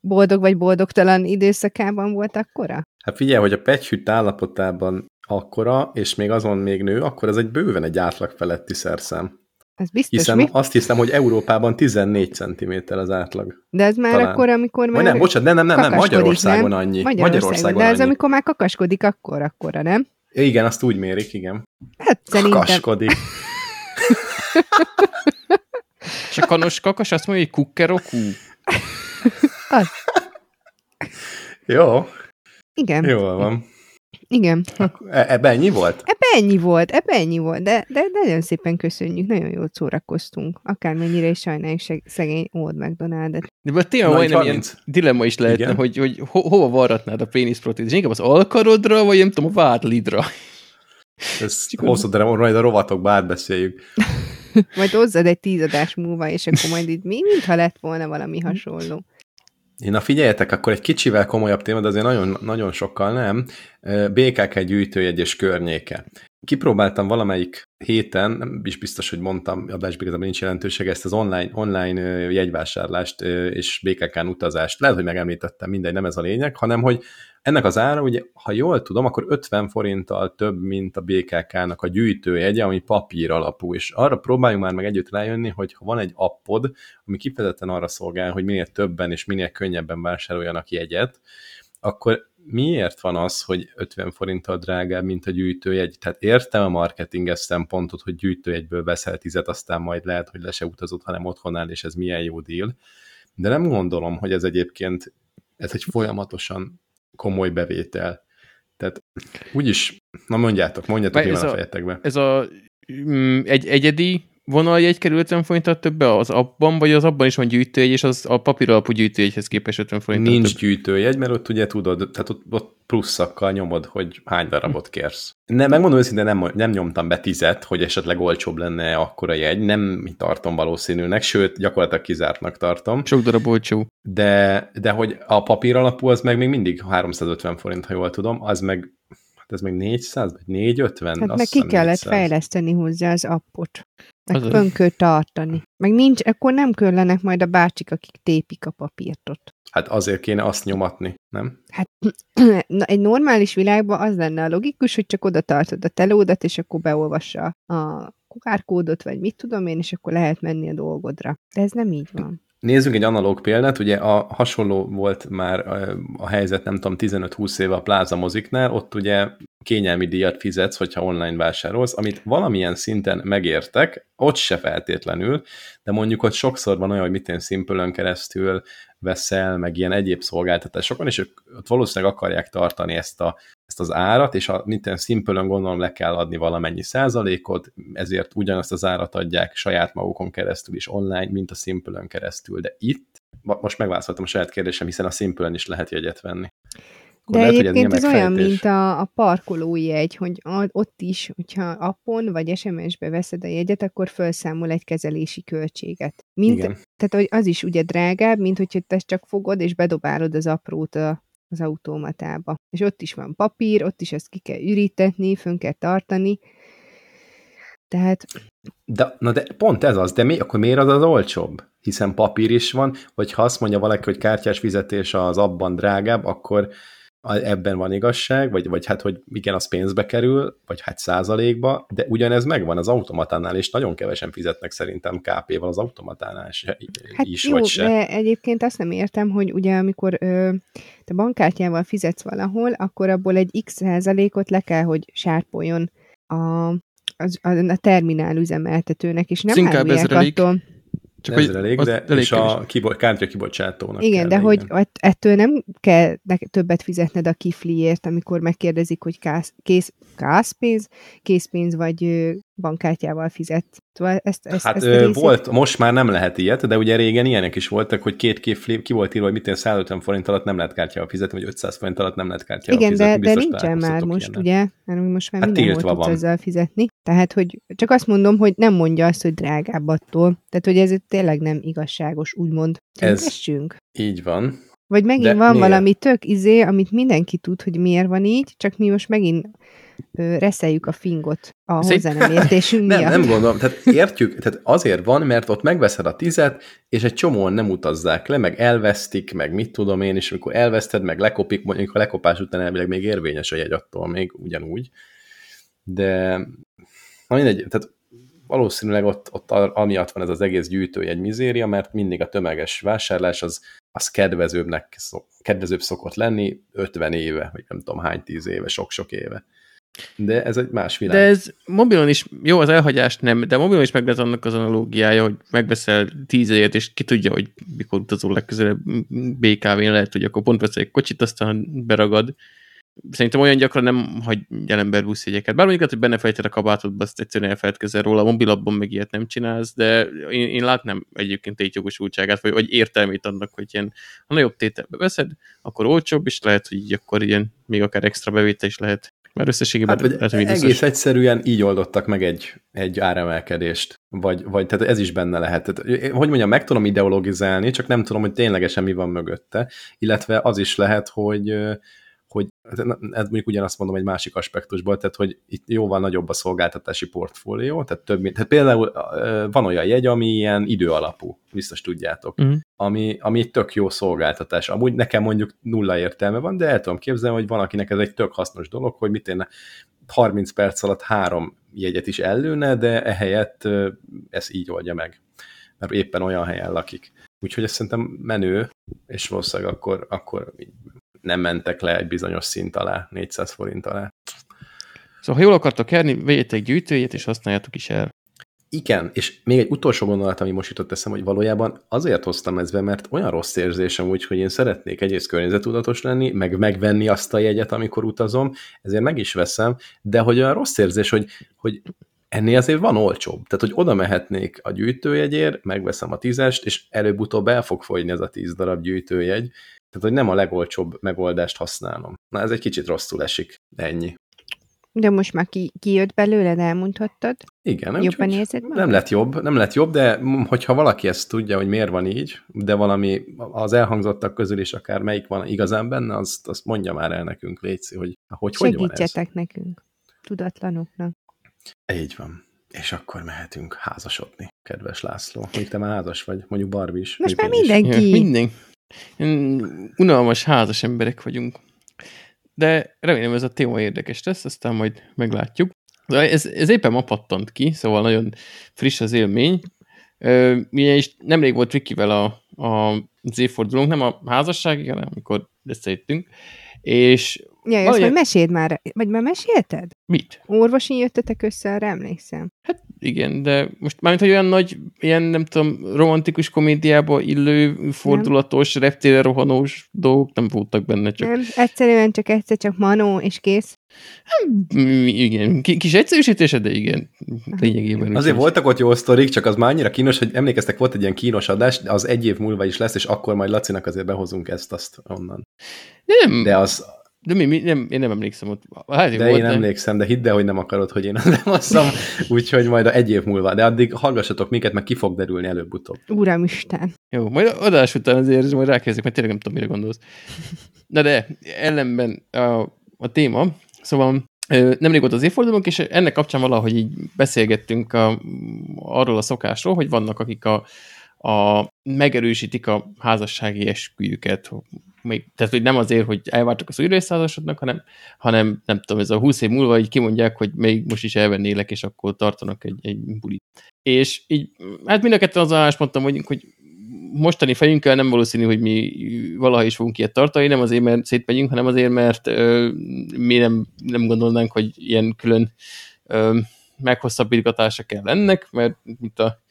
boldog vagy boldogtalan időszakában volt akkora? Hát figyelj, hogy a pegyhűt állapotában akkora, és még azon még nő, akkor ez egy bőven egy átlag feletti szerszám. Ez biztos, Hiszen mi? azt hiszem, hogy Európában 14 cm az átlag. De ez már Talán. akkor, amikor már... Vagy nem, bocsánat, nem, nem, nem, Magyarországon nem? annyi. Magyarországon, Magyarországon de ez annyi. amikor már kakaskodik, akkor akkora, nem? Igen, azt úgy mérik, igen. Hát szerintem... Kakaskodik. És a kanos kakas azt mondja, hogy kukkerokú. Az. Jó. Igen. Jól van. Igen. E ebben ennyi volt? Ebben ennyi volt, ebben ennyi volt, de, de nagyon szépen köszönjük, nagyon jól szórakoztunk. Akármennyire is sajnáljuk szegény Old McDonald-et. De tényleg majdnem ilyen dilemma is lehetne, Igen. hogy, hogy ho hova varratnád a péniszprotézis? Inkább az alkarodra, vagy nem tudom, a vádlidra? Ez hosszú, de majd a rovatokba átbeszéljük. majd hozzad egy tízadás múlva, és akkor majd itt mi, mintha lett volna valami hasonló. Na figyeljetek, akkor egy kicsivel komolyabb téma, de azért nagyon, nagyon sokkal nem. BKK gyűjtőjegy és környéke. Kipróbáltam valamelyik héten, nem is biztos, hogy mondtam, a igazából nincs jelentőség, ezt az online, online jegyvásárlást és BKK-n utazást. Lehet, hogy megemlítettem, mindegy, nem ez a lényeg, hanem hogy ennek az ára, ugye, ha jól tudom, akkor 50 forinttal több, mint a BKK-nak a gyűjtőjegye, ami papír alapú, és arra próbáljunk már meg együtt rájönni, hogy ha van egy appod, ami kifejezetten arra szolgál, hogy minél többen és minél könnyebben vásároljanak jegyet, akkor miért van az, hogy 50 forinttal drágább, mint a gyűjtőjegy? Tehát értem a marketinges szempontot, hogy gyűjtőjegyből veszel tizet, aztán majd lehet, hogy le se utazott, hanem otthon és ez milyen jó deal. De nem gondolom, hogy ez egyébként ez egy folyamatosan komoly bevétel. Tehát úgyis, na mondjátok, mondjátok, van a fejetekben. Ez a mm, egy egyedi vonaljegy kerül 50 forinttal többe az abban, vagy az abban is van gyűjtőjegy, és az a papír alapú gyűjtőjegyhez képest 50 forinttal Nincs több. gyűjtőjegy, mert ott ugye tudod, tehát ott, ott pluszakkal nyomod, hogy hány darabot kérsz. Nem, megmondom őszintén, nem, nem nyomtam be tizet, hogy esetleg olcsóbb lenne akkora jegy, nem tartom valószínűnek, sőt, gyakorlatilag kizártnak tartom. Sok darab olcsó. De, de hogy a papír alapú az meg még mindig 350 forint, ha jól tudom, az meg hát ez meg 400 vagy 450? Hát meg ki kellett 400. fejleszteni hozzá az appot. Meg fönn kell tartani. Meg nincs, akkor nem küllenek majd a bácsik, akik tépik a papírt ott. Hát azért kéne azt nyomatni, nem? Hát na, egy normális világban az lenne a logikus, hogy csak oda tartod a telódat, és akkor beolvassa a QR-kódot, vagy mit tudom én, és akkor lehet menni a dolgodra. De ez nem így van. Nézzünk egy analóg példát, ugye a hasonló volt már a helyzet, nem tudom, 15-20 éve a Plaza moziknál, ott ugye kényelmi díjat fizetsz, hogyha online vásárolsz, amit valamilyen szinten megértek, ott se feltétlenül, de mondjuk ott sokszor van olyan, hogy mit én Simple-ön keresztül veszel, meg ilyen egyéb szolgáltatásokon, és ők ott valószínűleg akarják tartani ezt, a, ezt az árat, és a minden Simple-ön gondolom le kell adni valamennyi százalékot, ezért ugyanazt az árat adják saját magukon keresztül is online, mint a Simple-ön keresztül, de itt, most megválaszoltam a saját kérdésem, hiszen a Simple-ön is lehet jegyet venni. Akkor De lehet, ez egyébként ez ilyen olyan, mint a, a parkolói jegy, hogy ott is, hogyha appon vagy SMS-be veszed a jegyet, akkor felszámol egy kezelési költséget. Mint, Igen. tehát az is ugye drágább, mint hogyha te csak fogod és bedobálod az aprót a, az automatába. És ott is van papír, ott is ezt ki kell ürítetni, fönn kell tartani. Tehát De, na de pont ez az, de mi, akkor miért az az olcsóbb? Hiszen papír is van, vagy ha azt mondja valaki, hogy kártyás fizetés az abban drágább, akkor ebben van igazság, vagy, vagy hát, hogy igen, az pénzbe kerül, vagy hát százalékba, de ugyanez megvan az automatánál, és nagyon kevesen fizetnek szerintem KP-val az automatánál se, Hát is, jó, vagy se. de egyébként azt nem értem, hogy ugye amikor ö, te bankkártyával fizetsz valahol, akkor abból egy x százalékot le kell, hogy sárpoljon a, a, a terminál üzemeltetőnek, és nem árulják attól. Csak ez elég, de elég és a kibo- kártya kibocsátónak Igen, kell, de hogy att- ettől nem kell nek- többet fizetned a kifliért, amikor megkérdezik, hogy kász, kész, kászpénz, készpénz vagy bankkártyával fizet. Szóval ezt, ezt, Hát ezt ö, részét- volt, most már nem lehet ilyet, de ugye régen ilyenek is voltak, hogy két kifli, ki volt írva, hogy mitén 150 forint alatt nem lehet kártyával fizetni, vagy 500 forint alatt nem lehet kártyával Igen, fizetni. de, de Biztos nincsen már most, ilyennel. ugye? Mert most már Hát mindenhol tudsz van. ezzel fizetni. Tehát, hogy csak azt mondom, hogy nem mondja azt, hogy drágább attól. Tehát, hogy ez tényleg nem igazságos, úgymond. Ez- Tüntessünk. Így van. Vagy megint de van miért? valami tök izé, amit mindenki tud, hogy miért van így, csak mi most megint reszeljük a fingot a hozzá nem értésünk Nem, miatt. nem gondolom, tehát értjük, tehát azért van, mert ott megveszed a tizet, és egy csomóan nem utazzák le, meg elvesztik, meg mit tudom én, és amikor elveszted, meg lekopik, mondjuk a lekopás után elvileg még érvényes a jegy attól még ugyanúgy. De na mindegy, tehát valószínűleg ott, ott amiatt van ez az egész gyűjtőjegy mizéria, mert mindig a tömeges vásárlás az, az kedvezőbbnek kedvezőbb szokott lenni 50 éve, vagy nem tudom hány tíz éve, sok-sok éve. De ez egy más világ. De ez mobilon is, jó, az elhagyást nem, de mobilon is meg lesz annak az analógiája, hogy megveszel tízért, és ki tudja, hogy mikor utazol legközelebb BKV-n, lehet, hogy akkor pont veszel egy kocsit, aztán beragad. Szerintem olyan gyakran nem hagy el ember buszjegyeket. Bár mondjuk hogy benne fejted a kabátodba, azt egyszerűen elfeledkezel róla, a mobilabban meg ilyet nem csinálsz, de én, én látnám egyébként egy jogosultságát, vagy, vagy értelmét annak, hogy ilyen, ha nagyobb tételbe veszed, akkor olcsóbb, és lehet, hogy így akkor ilyen még akár extra bevétel is lehet. Mert összességében Hát, lehet, hogy egész biztos. egyszerűen így oldottak meg egy, egy áremelkedést, vagy, vagy tehát ez is benne lehet. Tehát, hogy mondjam, meg tudom ideologizálni, csak nem tudom, hogy ténylegesen mi van mögötte, illetve az is lehet, hogy hogy ez mondjuk ugyanazt mondom egy másik aspektusból, tehát hogy itt jóval nagyobb a szolgáltatási portfólió, tehát több, mint, tehát például van olyan jegy, ami ilyen idő alapú, biztos tudjátok, Mhm. ami, ami egy tök jó szolgáltatás. Amúgy nekem mondjuk nulla értelme van, de el tudom képzelni, hogy van, akinek ez egy tök hasznos dolog, hogy mit én 30 perc alatt három jegyet is ellőne, de ehelyett ez így oldja meg, mert éppen olyan helyen lakik. Úgyhogy ezt szerintem menő, és valószínűleg akkor, akkor nem mentek le egy bizonyos szint alá, 400 forint alá. Szóval, ha jól akartok járni, vegyetek gyűjtőjét, és használjátok is el. Igen, és még egy utolsó gondolat, ami most jutott eszem, hogy valójában azért hoztam ezbe, mert olyan rossz érzésem úgy, hogy én szeretnék egyrészt környezetudatos lenni, meg megvenni azt a jegyet, amikor utazom, ezért meg is veszem, de hogy olyan rossz érzés, hogy, hogy ennél azért van olcsóbb. Tehát, hogy oda mehetnék a gyűjtőjegyért, megveszem a tízest, és előbb-utóbb el fog fogyni ez a tíz darab gyűjtőjegy. Tehát, hogy nem a legolcsóbb megoldást használom. Na, ez egy kicsit rosszul esik. Ennyi. De most már ki, kijött belőled, elmondhattad? Igen. Nem, Jobban érzed magad? nem lett jobb, nem lett jobb, de hogyha valaki ezt tudja, hogy miért van így, de valami az elhangzottak közül is akár melyik van igazán benne, azt, azt mondja már el nekünk, Léci, hogy hogy, hogy van ez. Segítsetek nekünk, tudatlanoknak. Így van. És akkor mehetünk házasodni, kedves László. Mondjuk te már házas vagy, mondjuk Barbie is. Most már mindenki. Ja, minden. Unalmas, házas emberek vagyunk. De remélem ez a téma érdekes lesz, aztán majd meglátjuk. De ez, ez éppen ma pattant ki, szóval nagyon friss az élmény. Ö, Ugye is nemrég volt Vikivel a, a, az évfordulónk, nem a házassági, hanem amikor összejöttünk. És Ja, azt Valahogy- majd meséld már, vagy már mesélted? mit? Orvosin jöttetek össze, arra emlékszem. Hát igen, de most mármint, hogy olyan nagy, ilyen nem tudom, romantikus komédiába illő, fordulatos, reptére rohanós dolgok nem voltak benne, csak Nem, egyszerűen csak egyszer csak manó, és kész. Mm, Igen, Ki- kis egyszerűsítése, de igen, lényegében. Azért úgyhogy- voltak ott jó sztorik, csak az már annyira kínos, hogy emlékeztek, volt egy ilyen kínos adás, de az egy év múlva is lesz, és akkor majd Lacinak azért behozunk ezt-azt onnan. Nem, De, az, de mi, mi, nem, én nem emlékszem ott. Hát, de volt, én emlékszem, de hidd el, hogy nem akarod, hogy én nem hozzam, úgyhogy majd a egy év múlva. De addig hallgassatok minket, meg ki fog derülni előbb-utóbb. Uramisten. Jó, majd adás után azért majd rákezdek, mert tényleg nem tudom, mire gondolsz. Na de, ellenben a, a téma, szóval nemrég volt az évfordulónk, és ennek kapcsán valahogy így beszélgettünk a, arról a szokásról, hogy vannak, akik a, a, megerősítik a házassági esküjüket, még, tehát hogy nem azért, hogy elváltak az újraészházasodnak, hanem, hanem nem tudom, ez a 20 év múlva így kimondják, hogy még most is elvennélek, és akkor tartanak egy, egy bulit. És így, hát mind a ketten az állásponton vagyunk, hogy mostani fejünkkel nem valószínű, hogy mi valaha is fogunk ilyet tartani, nem azért, mert szétmegyünk, hanem azért, mert ö, mi nem, nem gondolnánk, hogy ilyen külön ö, meghosszabbítgatása kell ennek, mert mint a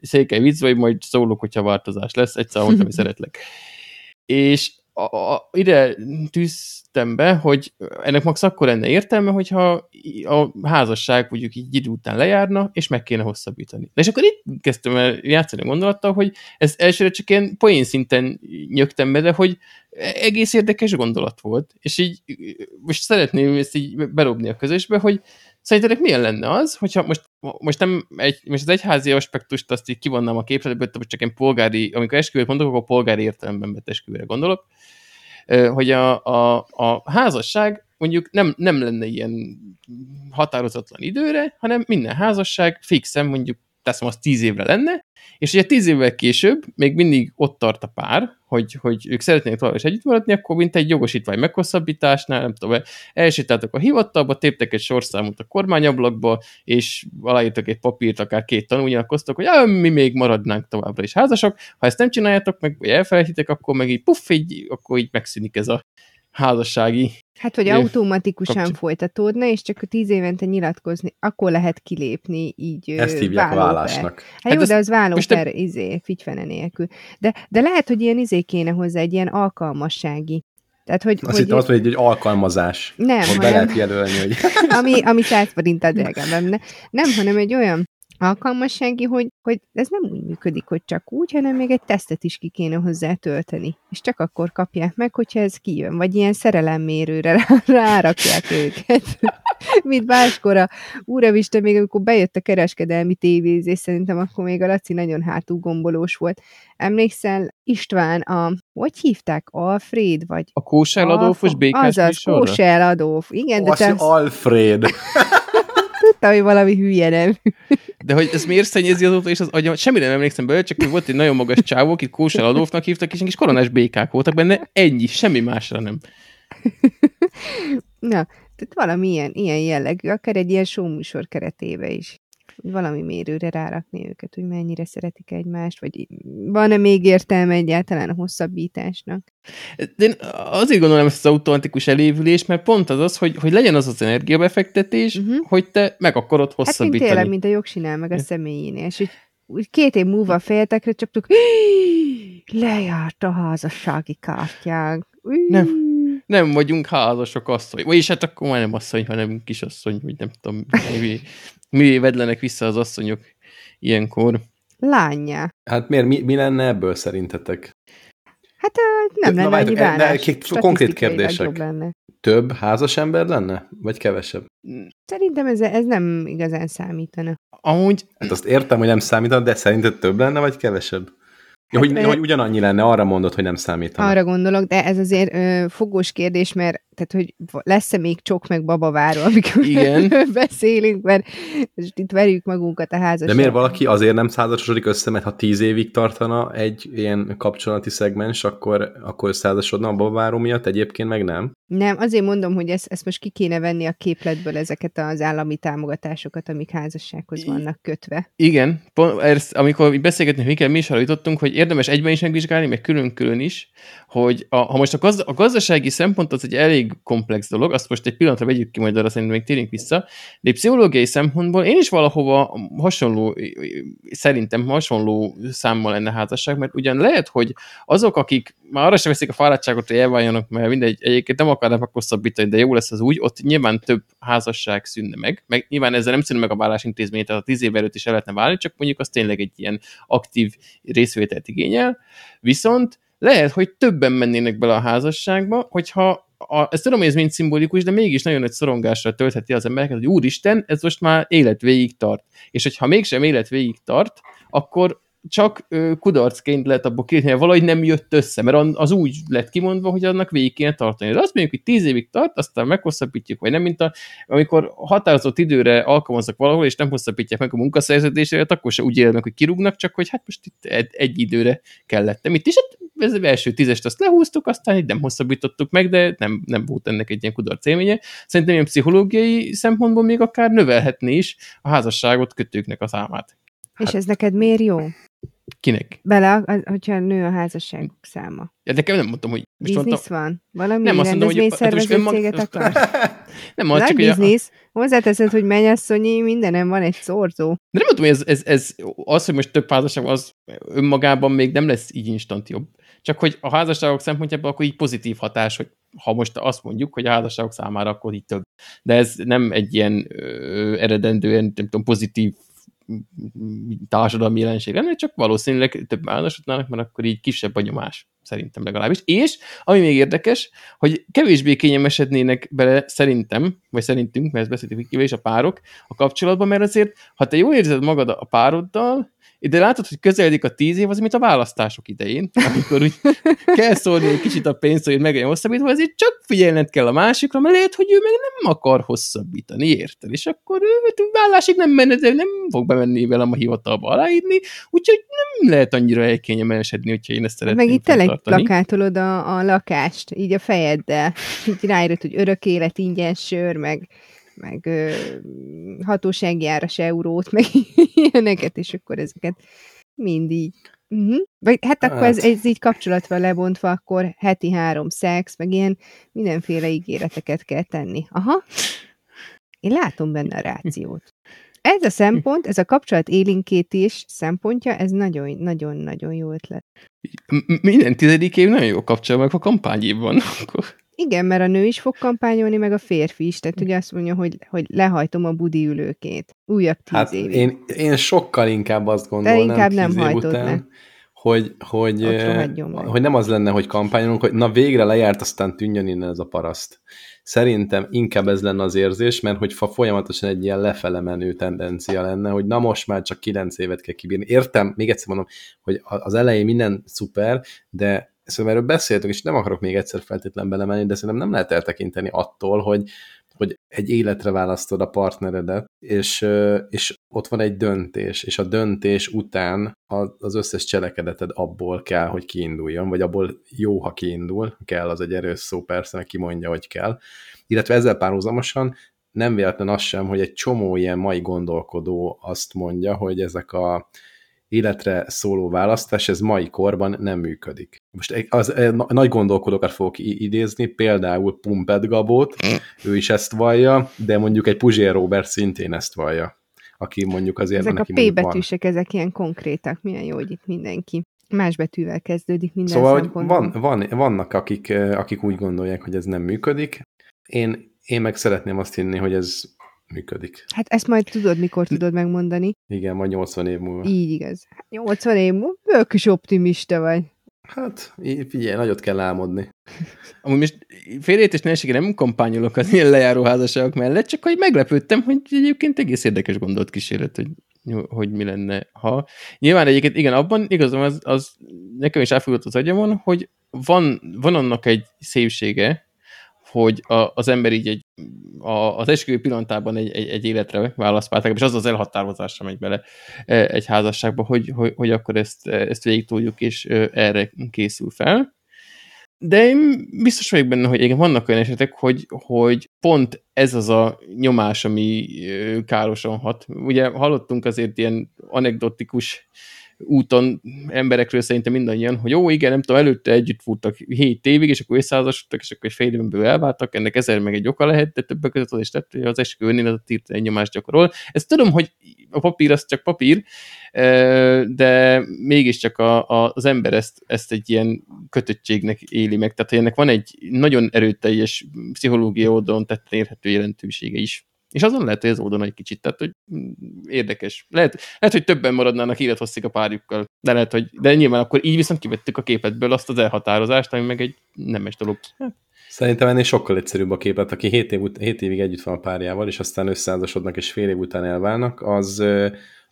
székely vicc, vagy majd szólok, hogyha változás lesz, egyszer mondtam, hogy szeretlek. És a, a, ide tűztem be, hogy ennek max akkor lenne értelme, hogyha a házasság mondjuk így idő után lejárna, és meg kéne hosszabbítani. De és akkor itt kezdtem el játszani a gondolattal, hogy ez elsőre csak ilyen poén szinten nyögtem be, de hogy egész érdekes gondolat volt. És így most szeretném ezt így berobni a közösbe, hogy Szerintetek milyen lenne az, hogyha most, most nem egy, most az egyházi aspektust azt így kivonnám a képletből, most csak egy polgári, amikor esküvőt mondok, akkor polgári értelemben vett esküvőre gondolok, hogy a, a, a házasság mondjuk nem, nem lenne ilyen határozatlan időre, hanem minden házasság fixen mondjuk teszem azt tíz évre lenne, és ugye tíz évvel később még mindig ott tart a pár, hogy, hogy ők szeretnének tovább is együtt maradni, akkor mint egy jogosítvány meghosszabbításnál, nem tudom, elsétáltak a hivatalba, téptek egy sorszámot a kormányablakba, és aláírtak egy papírt, akár két tanulnyilakoztak, hogy ah, mi még maradnánk továbbra is házasok, ha ezt nem csináljátok meg, vagy elfelejtitek, akkor meg így puff, így, akkor így megszűnik ez a házassági Hát, hogy automatikusan kapcsol- folytatódna, és csak tíz évente nyilatkozni, akkor lehet kilépni így Ezt hívják vállóper. vállásnak. Hát, Hát jó, ez- de az vállóper izé, figyfene nélkül. De, de lehet, hogy ilyen izé kéne hozzá, egy ilyen alkalmassági. Tehát, hogy, Azt hogy hittem azt mondja, hogy egy alkalmazás. nem, Ott be hanem, lehet jelölni, hogy ami, ami 100 forint a drágább lenne. Nem, hanem egy olyan alkalmassági, hogy, hogy ez nem úgy működik, hogy csak úgy, hanem még egy tesztet is ki kéne hozzá tölteni. És csak akkor kapják meg, hogyha ez kijön. Vagy ilyen szerelemmérőre rá- rárakják őket. Mint máskor a úraviste, még amikor bejött a kereskedelmi tévézés, szerintem akkor még a Laci nagyon hátúgombolós volt. Emlékszel, István, a, hogy hívták? Alfred? Vagy A Kósel Adolfos békás Azaz? Kósel Adolf. Igen, de azt te Alfred. tudta, hogy valami hülye nem. De hogy ez miért szennyezi azóta és az agyam? Semmire nem emlékszem belőle, csak volt egy nagyon magas csávó, akit Kósel Adolfnak hívtak, és kis koronás békák voltak benne, ennyi, semmi másra nem. Na, tehát valami ilyen, ilyen jellegű, akár egy ilyen showműsor keretébe is. Valami mérőre rárakni őket, hogy mennyire szeretik egymást, vagy van-e még értelme egyáltalán a hosszabbításnak. De én azért gondolom ezt az automatikus elévülés, mert pont az az, hogy, hogy legyen az az energiabefektetés, uh-huh. hogy te meg akarod Hát mint hosszabbítani. tényleg, mint a jogsinál, meg a személyénél. És úgy, úgy két év múlva a fejetekre csaptuk, lejárt a házassági kártyánk. Nem. Nem vagyunk házasok asszony. Vagyis hát akkor már nem asszony, hanem kisasszony, vagy nem tudom. mi. Mi vedlenek vissza az asszonyok ilyenkor? Lányá. Hát miért, mi, mi lenne ebből szerintetek? Hát nem Na, lenne várjátok, annyi e- bánás. két konkrét Statisztikailag kérdések. jobb Lenne. Több házas ember lenne? Vagy kevesebb? Szerintem ez, ez nem igazán számítana. Amúgy Hát azt értem, hogy nem számítana, de szerinted több lenne, vagy kevesebb? Ja, Hát, hogy, ö- hogy ugyanannyi lenne, arra mondod, hogy nem számítana. Arra gondolok, de ez azért ö, fogós kérdés, mert tehát, hogy lesz-e még csok meg babaváró, amikor Igen. beszélünk, mert most itt verjük magunkat a házasságban. De miért valaki azért nem százasodik össze, mert ha tíz évig tartana egy ilyen kapcsolati szegmens, akkor, akkor összeházasodna a babaváró miatt, egyébként meg nem? Nem, azért mondom, hogy ezt, ezt most ki kéne venni a képletből ezeket az állami támogatásokat, amik házassághoz vannak kötve. Igen, pont, ezt, amikor így beszélgetni, Mikkel, mi is arra jutottunk, hogy érdemes egyben is megvizsgálni, meg külön-külön is, hogy a, ha most a, gazda, a gazdasági szempont az egy elég komplex dolog, azt most egy pillanatra vegyük ki, majd arra szerintem még térünk vissza, de pszichológiai szempontból én is valahova hasonló, szerintem hasonló számmal lenne házasság, mert ugyan lehet, hogy azok, akik már arra sem veszik a fáradtságot, hogy elváljanak, mert mindegy, egyébként nem akarnak hosszabbítani, de jó lesz az úgy, ott nyilván több házasság szűnne meg, meg nyilván ezzel nem szűnne meg a vállás intézmény, tehát a tíz év előtt is el lehetne válni, csak mondjuk az tényleg egy ilyen aktív részvételt igényel, viszont lehet, hogy többen mennének bele a házasságba, hogyha a, ezt tudom, hogy ez mind szimbolikus, de mégis nagyon nagy szorongásra töltheti az embereket, hogy úristen, ez most már élet végig tart. És hogyha mégsem élet végig tart, akkor csak kudarcként lehet abból kérni, hogy valahogy nem jött össze, mert az úgy lett kimondva, hogy annak végig kéne tartani. De azt mondjuk, hogy tíz évig tart, aztán meghosszabbítjuk, vagy nem, mint a, amikor határozott időre alkalmaznak valahol, és nem hosszabbítják meg a munkaszerződéseket, akkor se úgy élnek, hogy kirúgnak, csak hogy hát most itt egy, időre kellett. Nem itt is, hát ez az első tízest azt lehúztuk, aztán itt nem hosszabbítottuk meg, de nem, nem volt ennek egy ilyen kudarc élménye. Szerintem ilyen pszichológiai szempontból még akár növelhetné is a házasságot kötőknek a számát. És Hát- ez neked miért jó? Kinek? Bele, hogyha nő a házasságok száma. Ja, nekem nem mondtam, hogy most mondtam, Biznisz van? Valami Nem, azt mondom, hogy- hát most céget önmag- akarsz? nem, az Nagy csak, hogy a, biznisz. Hozzáteszed, hogy mennyasszonyi, mindenem van egy szorzó. De nem mondom, hogy ez, ez, ez, az, hogy most több házasság az önmagában még nem lesz így instant jobb. Csak hogy a házasságok szempontjából akkor így pozitív hatás, hogy ha most azt mondjuk, hogy a házasságok számára akkor így több. De ez nem egy ilyen ö, eredendően, nem tudom, pozitív társadalmi jelenség lenne, csak valószínűleg több házasodnának, mert akkor így kisebb a nyomás, szerintem legalábbis. És, ami még érdekes, hogy kevésbé kényelmesednének bele szerintem, vagy szerintünk, mert ezt beszéltük Vikivel is a párok a kapcsolatban, mert azért, ha te jól érzed magad a pároddal, de látod, hogy közeledik a tíz év, az mint a választások idején, amikor úgy kell szólni egy kicsit a pénzt, hogy meg legyen hosszabbítva, azért csak figyelned kell a másikra, mert lehet, hogy ő meg nem akar hosszabbítani, érted? És akkor ő vállásig nem menne, de nem fog bemenni velem a hivatalba aláírni, úgyhogy nem lehet annyira elkényelmesedni, hogyha én ezt szeretném Meg itt tényleg plakátolod a, a lakást, így a fejeddel. Így ráírod, hogy örök élet, ingyen sör, meg, meg ö, hatósági áras eurót, meg ilyeneket, és akkor ezeket mind így. Uh-huh. Vagy hát akkor ez, Hát. ez így kapcsolatban lebontva, akkor heti három szex, meg ilyen mindenféle ígéreteket kell tenni. Aha. Én látom benne a rációt. Ez a szempont, ez a kapcsolat élinkítés szempontja, ez nagyon-nagyon-nagyon jó ötlet. Minden tizedik év nagyon jó kapcsol, meg a kampányév van. Akkor. Igen, mert a nő is fog kampányolni, meg a férfi is. Tehát ugye azt mondja, hogy, hogy lehajtom a budi ülőkét. Újabb tíz Hát évig. én, én sokkal inkább azt gondolnám inkább nem hajtod után, hogy, hogy, hogy nem az lenne, hogy kampányolunk, hogy na végre lejárt, aztán tűnjön innen ez a paraszt. Szerintem inkább ez lenne az érzés, mert hogy fa folyamatosan egy ilyen lefele menő tendencia lenne, hogy na most már csak kilenc évet kell kibírni. Értem, még egyszer mondom, hogy az elején minden szuper, de szóval erről beszéltünk, és nem akarok még egyszer feltétlen belemenni, de szerintem nem lehet eltekinteni attól, hogy, hogy egy életre választod a partneredet, és, és ott van egy döntés, és a döntés után az összes cselekedeted abból kell, hogy kiinduljon, vagy abból jó, ha kiindul, kell, az egy erős szó persze, meg kimondja, hogy kell. Illetve ezzel párhuzamosan nem véletlen az sem, hogy egy csomó ilyen mai gondolkodó azt mondja, hogy ezek a életre szóló választás, ez mai korban nem működik. Most egy- az, na- nagy gondolkodókat fogok idézni, például Pumped Gabót, ő is ezt vallja, de mondjuk egy Puzsér Robert szintén ezt vallja, aki mondjuk azért Ezek a P van. betűsek, ezek ilyen konkrétak. Milyen jó, hogy itt mindenki más betűvel kezdődik minden Szóval, hogy van, van, vannak, akik, eh, akik úgy gondolják, hogy ez nem működik. Én, én meg szeretném azt hinni, hogy ez működik. Hát ezt majd tudod, mikor tudod megmondani. Igen, majd 80 év múlva. Így igaz. 80 év múlva, ők is optimista vagy. Hát, figyelj, nagyot kell álmodni. Amúgy most félét és nehézsége nem kampányolok az ilyen lejáró házasságok mellett, csak hogy meglepődtem, hogy egyébként egész érdekes gondolt kísérlet, hogy, hogy mi lenne, ha... Nyilván egyébként, igen, abban igazam, az, az nekem is elfogadott az agyamon, hogy van, van annak egy szépsége, hogy a, az ember így egy, a, az esküvő pillanatában egy, egy, egy életre választ és az az elhatározásra megy bele e, egy házasságba, hogy, hogy, hogy akkor ezt, ezt végig tudjuk, és erre készül fel. De én biztos vagyok benne, hogy igen, vannak olyan esetek, hogy, hogy pont ez az a nyomás, ami károsan hat. Ugye hallottunk azért ilyen anekdotikus úton emberekről szerintem mindannyian, hogy jó, igen, nem tudom, előtte együtt futtak 7 évig, és akkor összeházasodtak, és akkor egy fél évből elváltak, ennek ezer meg egy oka lehet, de többek között az is tett, hogy az esküvőnél az a egy nyomást gyakorol. Ezt tudom, hogy a papír az csak papír, de mégiscsak a, a, az ember ezt, ezt egy ilyen kötöttségnek éli meg, tehát ennek van egy nagyon erőteljes pszichológia oldalon tetten érhető jelentősége is. És azon lehet, hogy ez oldana egy kicsit, tehát hogy mm, érdekes. Lehet, lehet hogy többen maradnának élethosszig a párjukkal, de lehet, hogy de nyilván akkor így viszont kivettük a képetből azt az elhatározást, ami meg egy nemes dolog. Hát. Szerintem ennél sokkal egyszerűbb a képet, aki 7, év, 7 évig együtt van a párjával, és aztán összeházasodnak, és fél év után elválnak, az,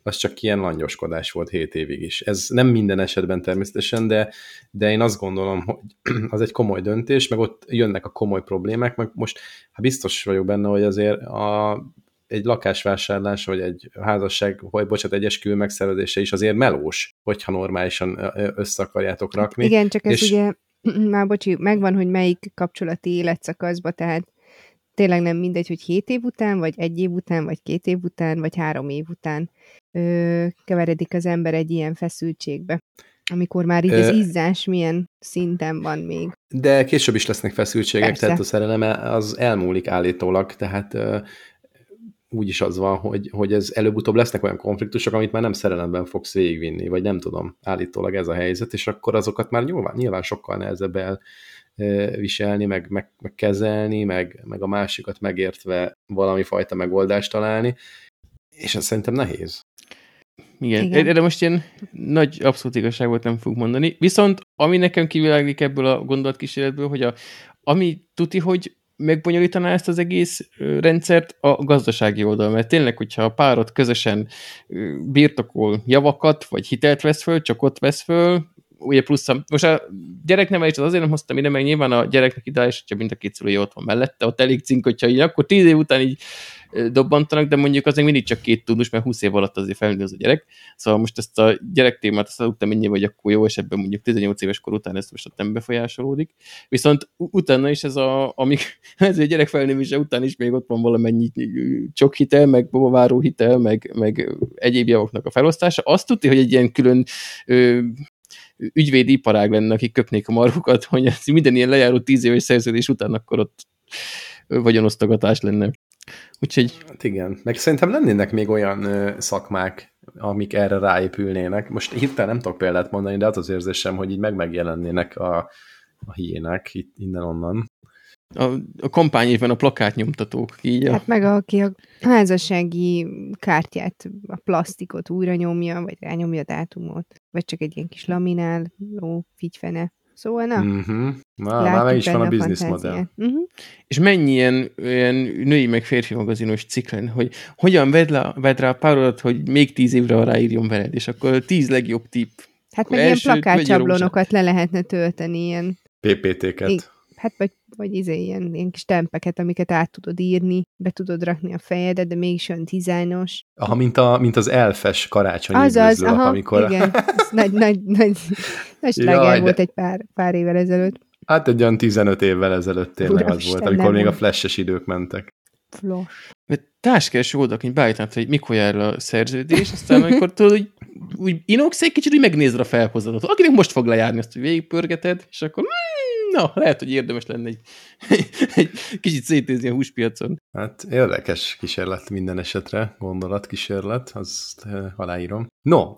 az csak ilyen langyoskodás volt 7 évig is. Ez nem minden esetben természetesen, de, de én azt gondolom, hogy az egy komoly döntés, meg ott jönnek a komoly problémák, meg most hát biztos vagyok benne, hogy azért a, egy lakásvásárlás, vagy egy házasság, vagy bocsánat, egy esküvő megszervezése is azért melós, hogyha normálisan össze akarjátok rakni. Igen, csak ez és... ugye, már bocsi, megvan, hogy melyik kapcsolati életszakaszba, tehát tényleg nem mindegy, hogy 7 év után, vagy egy év után, vagy két év után, vagy három év után ö, keveredik az ember egy ilyen feszültségbe, amikor már így az izzás milyen szinten van még. De később is lesznek feszültségek, Persze. tehát a szerelem az elmúlik állítólag, tehát ö, úgy is az van, hogy, hogy ez előbb-utóbb lesznek olyan konfliktusok, amit már nem szerelemben fogsz végigvinni, vagy nem tudom, állítólag ez a helyzet, és akkor azokat már nyilván, nyilván sokkal nehezebb el viselni, meg, meg, meg kezelni, meg, meg a másikat megértve valami fajta megoldást találni, és ez szerintem nehéz. Igen. Igen. Erre most ilyen nagy abszolút igazságot nem fog mondani. Viszont ami nekem kiviláglik ebből a gondolatkísérletből, hogy a, ami tuti, hogy megbonyolítaná ezt az egész rendszert a gazdasági oldal, mert tényleg, hogyha a párot közösen birtokol javakat, vagy hitelt vesz föl, csak ott vesz föl, ugye plusz a, most a gyereknevelést az azért nem hoztam ide, mert nyilván a gyereknek ideális, hogyha mind a két szülője ott van mellette, ott elég cink, hogyha így, akkor tíz év után így dobbantanak, de mondjuk azért mindig csak két tudós, mert 20 év alatt azért felnő az a gyerek. Szóval most ezt a gyerektémát azt tudtam mennyi vagy akkor jó esetben mondjuk 18 éves kor után ezt most ott nem befolyásolódik. Viszont utána is ez a, amíg ez a gyerek felnővése után is még ott van valamennyi csok hitel, meg babaváró hitel, meg, meg egyéb javaknak a felosztása. Azt tudti, hogy egy ilyen külön ö, ügyvédi iparág lenne, akik köpnék a marhukat, hogy minden ilyen lejáró tíz éves szerződés után akkor ott vagyonosztogatás lenne. Úgyhogy... Hát igen, meg szerintem lennének még olyan szakmák, amik erre ráépülnének. Most hirtelen nem tudok példát mondani, de az az érzésem, hogy így meg megjelennének a, a hiének itt innen-onnan. A, a kampányéven a plakátnyomtatók, így a... Hát meg aki a házassági kártyát, a plastikot újra nyomja, vagy rányomja a dátumot, vagy csak egy ilyen kis lamináló figyfene. Szóval na, uh-huh. na már meg is van a bizniszmodell. Uh-huh. És mennyi ilyen, ilyen női meg férfi magazinos ciklen, hogy hogyan vedd, le, vedd rá a párodat, hogy még tíz évre ráírjon veled, és akkor tíz legjobb tipp. Hát meg ilyen plakátcsablonokat le lehetne tölteni, ilyen... PPT-ket. Hát vagy, vagy izé, ilyen, ilyen kis tempeket, amiket át tudod írni, be tudod rakni a fejedet, de mégis olyan dizájnos. Aha, mint, a, mint az elfes karácsony az, aha, amikor... igen. Ez nagy, nagy, nagy, nagy Jaj, volt de... egy pár, pár évvel ezelőtt. Hát egy olyan 15 évvel ezelőtt tényleg Uram, az volt, amikor még a flashes idők mentek. Flash. Táskás oldalak, hogy beállítanád, hogy mikor jár a szerződés, aztán amikor tudod, úgy, úgy inoksz egy kicsit, úgy megnézed a felhozatot. Akinek most fog lejárni, azt hogy végigpörgeted, és akkor na, lehet, hogy érdemes lenne egy, egy kicsit szétézni a húspiacon. Hát érdekes kísérlet minden esetre, gondolatkísérlet, azt e, aláírom. No,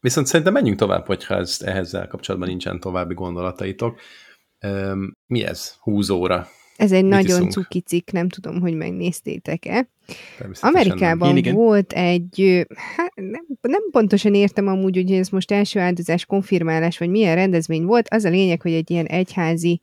viszont szerintem menjünk tovább, hogyha ez, ehhez kapcsolatban nincsen további gondolataitok. Mi ez? 20 óra. Ez egy Mit nagyon iszunk? cuki cikk, nem tudom, hogy megnéztétek-e. Amerikában Én igen. volt egy, hát nem, nem pontosan értem amúgy, hogy ez most első áldozás konfirmálás, vagy milyen rendezvény volt. Az a lényeg, hogy egy ilyen egyházi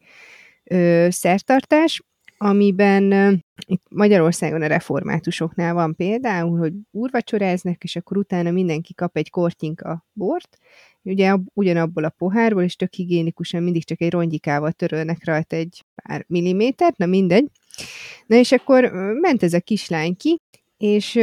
ö, szertartás, amiben ö, itt Magyarországon a reformátusoknál van például, hogy úrvacsoráznak, és akkor utána mindenki kap egy kortyinka bort, ugye ab- ugyanabból a pohárból, és tök higiénikusan mindig csak egy rongyikával törölnek rajta egy pár millimétert, na mindegy. Na és akkor ment ez a kislány ki, és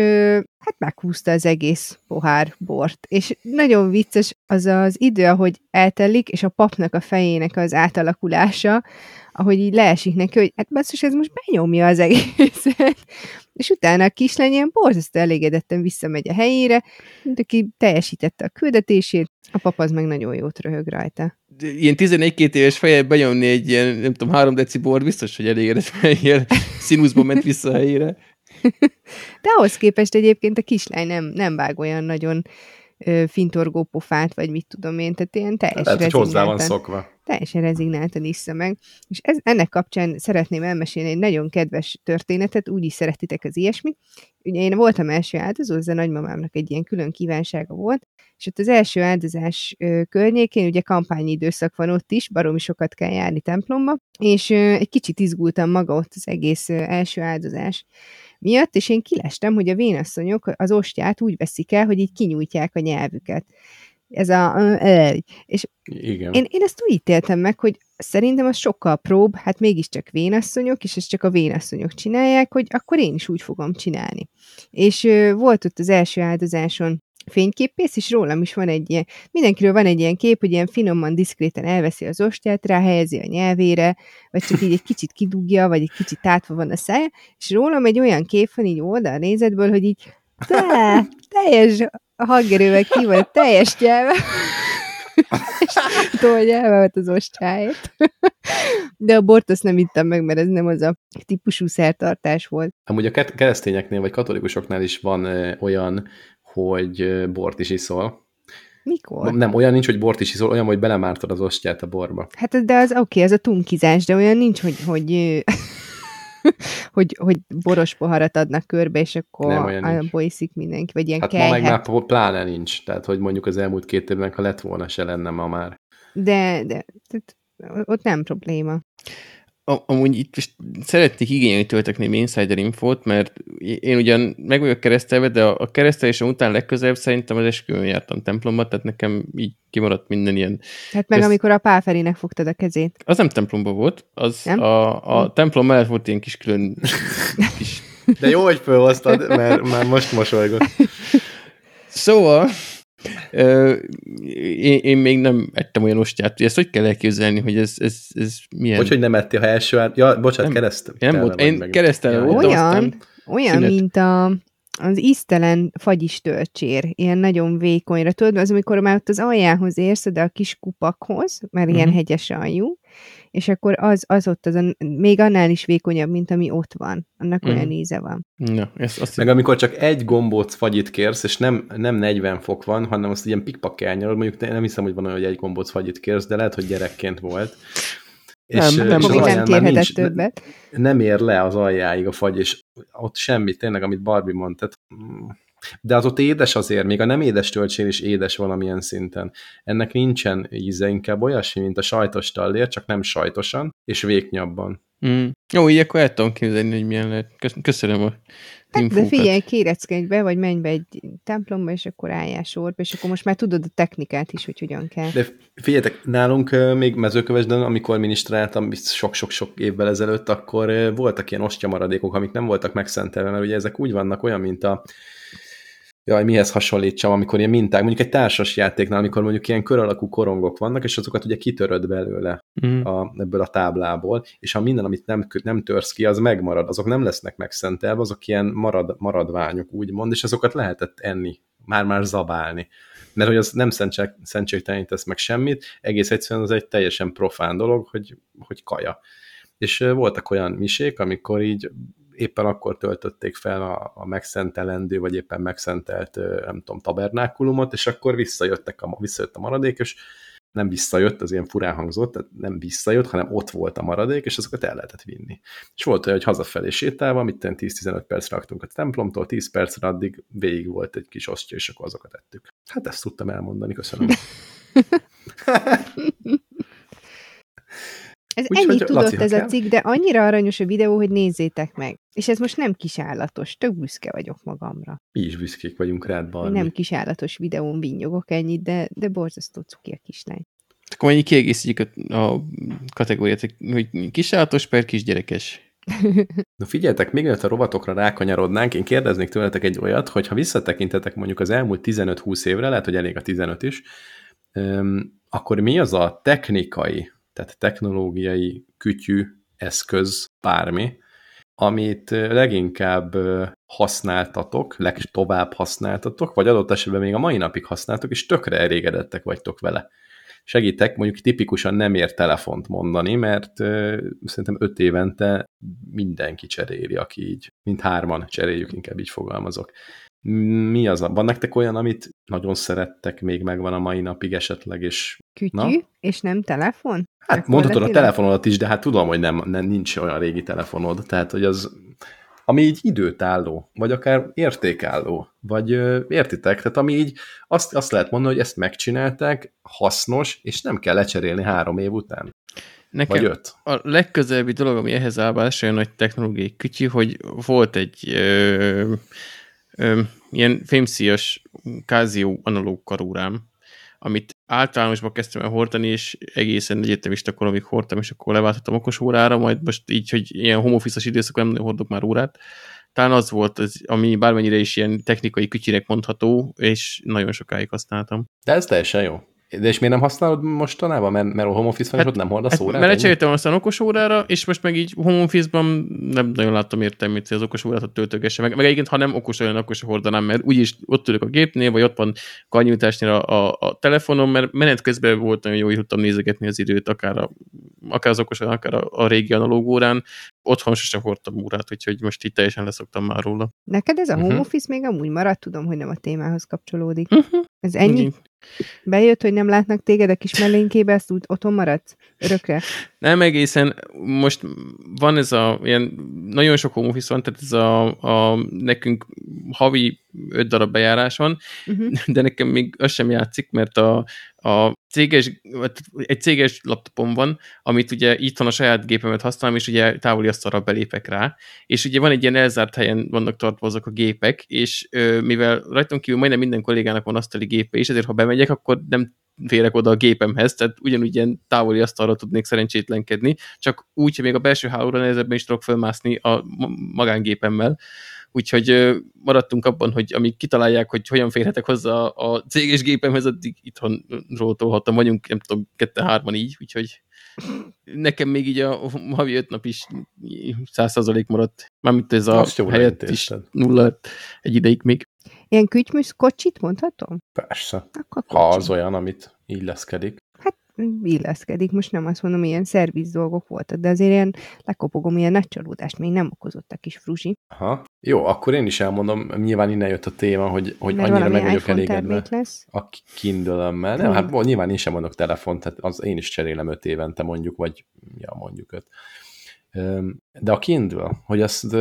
hát meghúzta az egész pohár bort. És nagyon vicces az az idő, ahogy eltelik, és a papnak a fejének az átalakulása, ahogy így leesik neki, hogy hát basszus, ez most benyomja az egészet. És utána a kislány ilyen borzasztó elégedetten visszamegy a helyére, mint aki teljesítette a küldetését, a pap az meg nagyon jót röhög rajta. Ilyen 11-2 éves fejjel benyomni egy ilyen, nem tudom, 3 deci bort, biztos, hogy elégedett, mert ilyen színuszban ment vissza a helyére. De ahhoz képest egyébként a kislány nem, nem vág olyan nagyon fintorgó pofát, vagy mit tudom én, tehát ilyen teljes Lehet, hogy hozzá van szokva. Teljesen rezignáltan iszza meg. És ez, ennek kapcsán szeretném elmesélni egy nagyon kedves történetet, úgy is szeretitek az ilyesmit. Ugye én voltam első áldozó, ez a nagymamámnak egy ilyen külön kívánsága volt, és ott az első áldozás környékén, ugye kampányidőszak van ott is, baromi sokat kell járni templomba, és egy kicsit izgultam maga ott az egész első áldozás miatt, és én kilestem, hogy a vénasszonyok az ostját úgy veszik el, hogy így kinyújtják a nyelvüket. Ez a... és Igen. én, én ezt úgy ítéltem meg, hogy szerintem az sokkal prób, hát mégiscsak vénasszonyok, és ezt csak a vénasszonyok csinálják, hogy akkor én is úgy fogom csinálni. És ö, volt ott az első áldozáson fényképész, és rólam is van egy ilyen, mindenkiről van egy ilyen kép, hogy ilyen finoman, diszkréten elveszi az ostját, ráhelyezi a nyelvére, vagy csak így egy kicsit kidugja, vagy egy kicsit tátva van a szája, és rólam egy olyan kép van így oldal nézetből, hogy így te, teljes hangerővel ki van, teljes nyelve, és tolja elvevet az ostjáért. De a bort azt nem ittam meg, mert ez nem az a típusú szertartás volt. Amúgy a ke- keresztényeknél vagy katolikusoknál is van olyan, hogy bort is iszol. Mikor? Nem, olyan nincs, hogy bort is iszol, olyan, hogy belemártod az ostját a borba. Hát de az oké, okay, az a tunkizás, de olyan nincs, hogy, hogy, hogy, hogy boros poharat adnak körbe, és akkor abból iszik mindenki, vagy ilyen Hát ma meg kejhet. már pl- pláne nincs. Tehát, hogy mondjuk az elmúlt két évben, ha lett volna, se lenne ma már. De, de tehát, ott nem probléma. A- Amúgy itt most szeretnék igényelni tőletek némi insider infót, mert én ugyan meg vagyok keresztelve, de a keresztelésem után legközelebb szerintem az esküvőn jártam templomba, tehát nekem így kimaradt minden ilyen. Hát meg Ezt- amikor a Pálferinek fogtad a kezét. Az nem templomba volt, az Nem? a, a templom mellett volt ilyen kis külön kis... De jó, hogy felhoztad, mert már most mosolygok. Szóval ö, én, én, még nem ettem olyan ostját, hogy ezt hogy kell elképzelni, hogy ez, ez, ez milyen... Hogy, hogy nem ettél, ha első át... Ja, bocsánat, Nem, kereszt. nem volt, én keresztelve voltam, Olyan, aztán olyan szünet. mint a, az íztelen fagyis tölcsér, ilyen nagyon vékonyra, tudod, az amikor már ott az aljához érsz, de a kis kupakhoz, mert ilyen Mhm. hegyes aljú, és akkor az, az ott az a, még annál is vékonyabb, mint ami ott van. Annak Mhm. olyan íze van. Na, ezt azt Meg amikor csak egy gombóc fagyit kérsz, és nem, nem 40 fok van, hanem azt ilyen pikpak elnyalod, mondjuk ne- nem hiszem, hogy van olyan, hogy egy gombóc fagyit kérsz, de lehet, hogy gyerekként volt. Nem, nem és nem alján már kérhetett nincs- többet. nem ér le az aljáig a fagy, és ott semmi, tényleg, amit Barbie mondta. mm, De az ott édes azért, még a nem édes töltsén is édes valamilyen szinten. Ennek nincsen íze, inkább olyasmi, mint a sajtos tallér, csak nem sajtosan, és véknyabban. Mm. Jó, így akkor el tudom képzelni, hogy milyen lehet. Kösz- Köszönöm a Hát, de figyelj, kéreckedj be, vagy menj be egy templomba, és akkor álljál sorba, és akkor most már tudod a technikát is, hogy hogyan kell. De figyeljetek, nálunk még mezőkövesden, amikor minisztráltam sok-sok-sok évvel ezelőtt, akkor voltak ilyen ostyamaradékok, amik nem voltak megszentelve, mert ugye ezek úgy vannak olyan, mint a Jaj, mihez hasonlítsam, amikor ilyen minták, mondjuk egy társas játéknál, amikor mondjuk ilyen kör alakú korongok vannak, és azokat ugye kitöröd belőle Mm. a, ebből a táblából, és ha minden, amit nem, nem törsz ki, az megmarad, azok nem lesznek megszentelve, azok ilyen marad, maradványok, úgymond, és azokat lehetett enni, már-már zabálni. Mert hogy az nem szentség, szentségtelenítesz meg semmit, egész egyszerűen az egy teljesen profán dolog, hogy, hogy kaja. És voltak olyan misék, amikor így éppen akkor töltötték fel a, a megszentelendő, vagy éppen megszentelt, nem tudom, tabernákulumot, és akkor visszajöttek a, visszajött a maradék, és nem visszajött, az ilyen furán hangzott, tehát nem visszajött, hanem ott volt a maradék, és azokat el lehetett vinni. És volt olyan, hogy hazafelé sétálva, mit 10-15 percre raktunk a templomtól, 10 percre addig végig volt egy kis osztja, és akkor azokat ettük. Hát ezt tudtam elmondani, köszönöm. Ez Úgyhogy, ennyit tudott Laci, ez a cikk, de annyira aranyos a videó, hogy nézzétek meg. És ez most nem kisállatos, tök büszke vagyok magamra. Mi is büszkék vagyunk rád, Barbi. nem kisállatos videón vinyogok ennyit, de, de borzasztó cuki a kislány. Akkor mennyi kiegészítjük a, a kategóriát, hogy kisállatos per kisgyerekes. Na figyeljetek, még mielőtt a rovatokra rákanyarodnánk, én kérdeznék tőletek egy olyat, hogy ha visszatekintetek mondjuk az elmúlt 15-20 évre, lehet, hogy elég a 15 is, öm, akkor mi az a technikai, tehát technológiai kütyű, eszköz, bármi, amit leginkább használtatok, legtovább használtatok, vagy adott esetben még a mai napig használtok, és tökre elégedettek vagytok vele. Segítek, mondjuk tipikusan nem ér telefont mondani, mert szerintem öt évente mindenki cseréli, aki így, mint hárman cseréljük, inkább így fogalmazok. Mi az van nektek olyan, amit nagyon szerettek, még megvan a mai napig esetleg, és Kütyű, Na? és nem telefon? Hát mondhatod a telefonodat is, de hát tudom, hogy nem, nem nincs olyan régi telefonod, tehát hogy az, ami így időtálló, vagy akár értékálló, vagy ö, értitek, tehát ami így azt, azt lehet mondani, hogy ezt megcsinálták, hasznos, és nem kell lecserélni három év után, Nekem vagy öt. a legközelebbi dolog, ami ehhez áll olyan nagy technológiai kütyű, hogy volt egy ö, ilyen fémszíjas Casio analóg karórám, amit általánosban kezdtem el hordani, és egészen egyetemista koromig hordtam, és akkor leváltottam okos órára, majd most így, hogy ilyen home office időszakon nem hordok már órát. Talán az volt, az, ami bármennyire is ilyen technikai kütyűnek mondható, és nagyon sokáig használtam. De ez teljesen jó. De és miért nem használod mostanában? Mert, mert a home office van, és Hát- ott nem hordasz Hát, órát? mert lecseréltem aztán okos órára, és most meg így home office-ban nem nagyon láttam értelmét, hogy az okos órát töltögesse. Meg, meg egyébként, ha nem okos olyan, akkor se hordanám, mert úgyis ott ülök a gépnél, vagy ott van kanyújtásnél a, a, a telefonom, mert menet közben volt nagyon jó, hogy tudtam nézegetni az időt, akár, a, akár az okos órán, akár a, a régi analóg órán. Otthon sosem hordtam órát, úgyhogy most itt teljesen leszoktam már róla. Neked ez a home Mhm. office még amúgy maradt, tudom, hogy nem a témához kapcsolódik. Uh-huh. Ez ennyi? Bejött, hogy nem látnak téged a kis mellénkébe, azt úgy otthon maradsz? Örökre? Nem egészen, most van ez a, ilyen, nagyon sok home office van, tehát ez a, a nekünk havi öt darab bejárás van, Uh-huh. de nekem még az sem játszik, mert a, a céges, egy céges laptopom van, amit ugye itthon a saját gépemet használom, és ugye távoli asztalra belépek rá, és ugye van egy ilyen elzárt helyen vannak tartva azok a gépek, és ö, mivel rajtam kívül majdnem minden kollégának van asztali gépe, és ezért ha bemegyek, akkor nem férek oda a gépemhez, tehát ugyanúgy ilyen távoli asztalra tudnék szerencsétlenkedni, csak úgy, hogy még a belső hálóra nehezebben is tudok felmászni a ma- magángépemmel, úgyhogy maradtunk abban, hogy amíg kitalálják, hogy hogyan férhetek hozzá a céges gépemhez, addig itthonról tolhattam, vagyunk, nem tudom, kette-hárman így, úgyhogy nekem még így a havi öt nap is százszázalék maradt. Mármint ez a Azt helyett is nulla egy ideig még. Ilyen kütyműsz kocsit mondhatom? Persze. Akkor Ha az olyan, amit illeszkedik. Illeszkedik. Most nem azt mondom, ilyen szerviz dolgok voltak, de azért ilyen lekopogom, ilyen nagy csalódást még nem okozott a kis fruzsi. Aha. Jó, akkor én is elmondom, nyilván innen jött a téma, hogy, hogy mert annyira meg vagyok elégedve lesz. a kindle Nem, Hmm. hát nyilván én sem mondok telefon, tehát az én is cserélem öt évente mondjuk, vagy ja, mondjuk öt. De a Kindle, hogy azt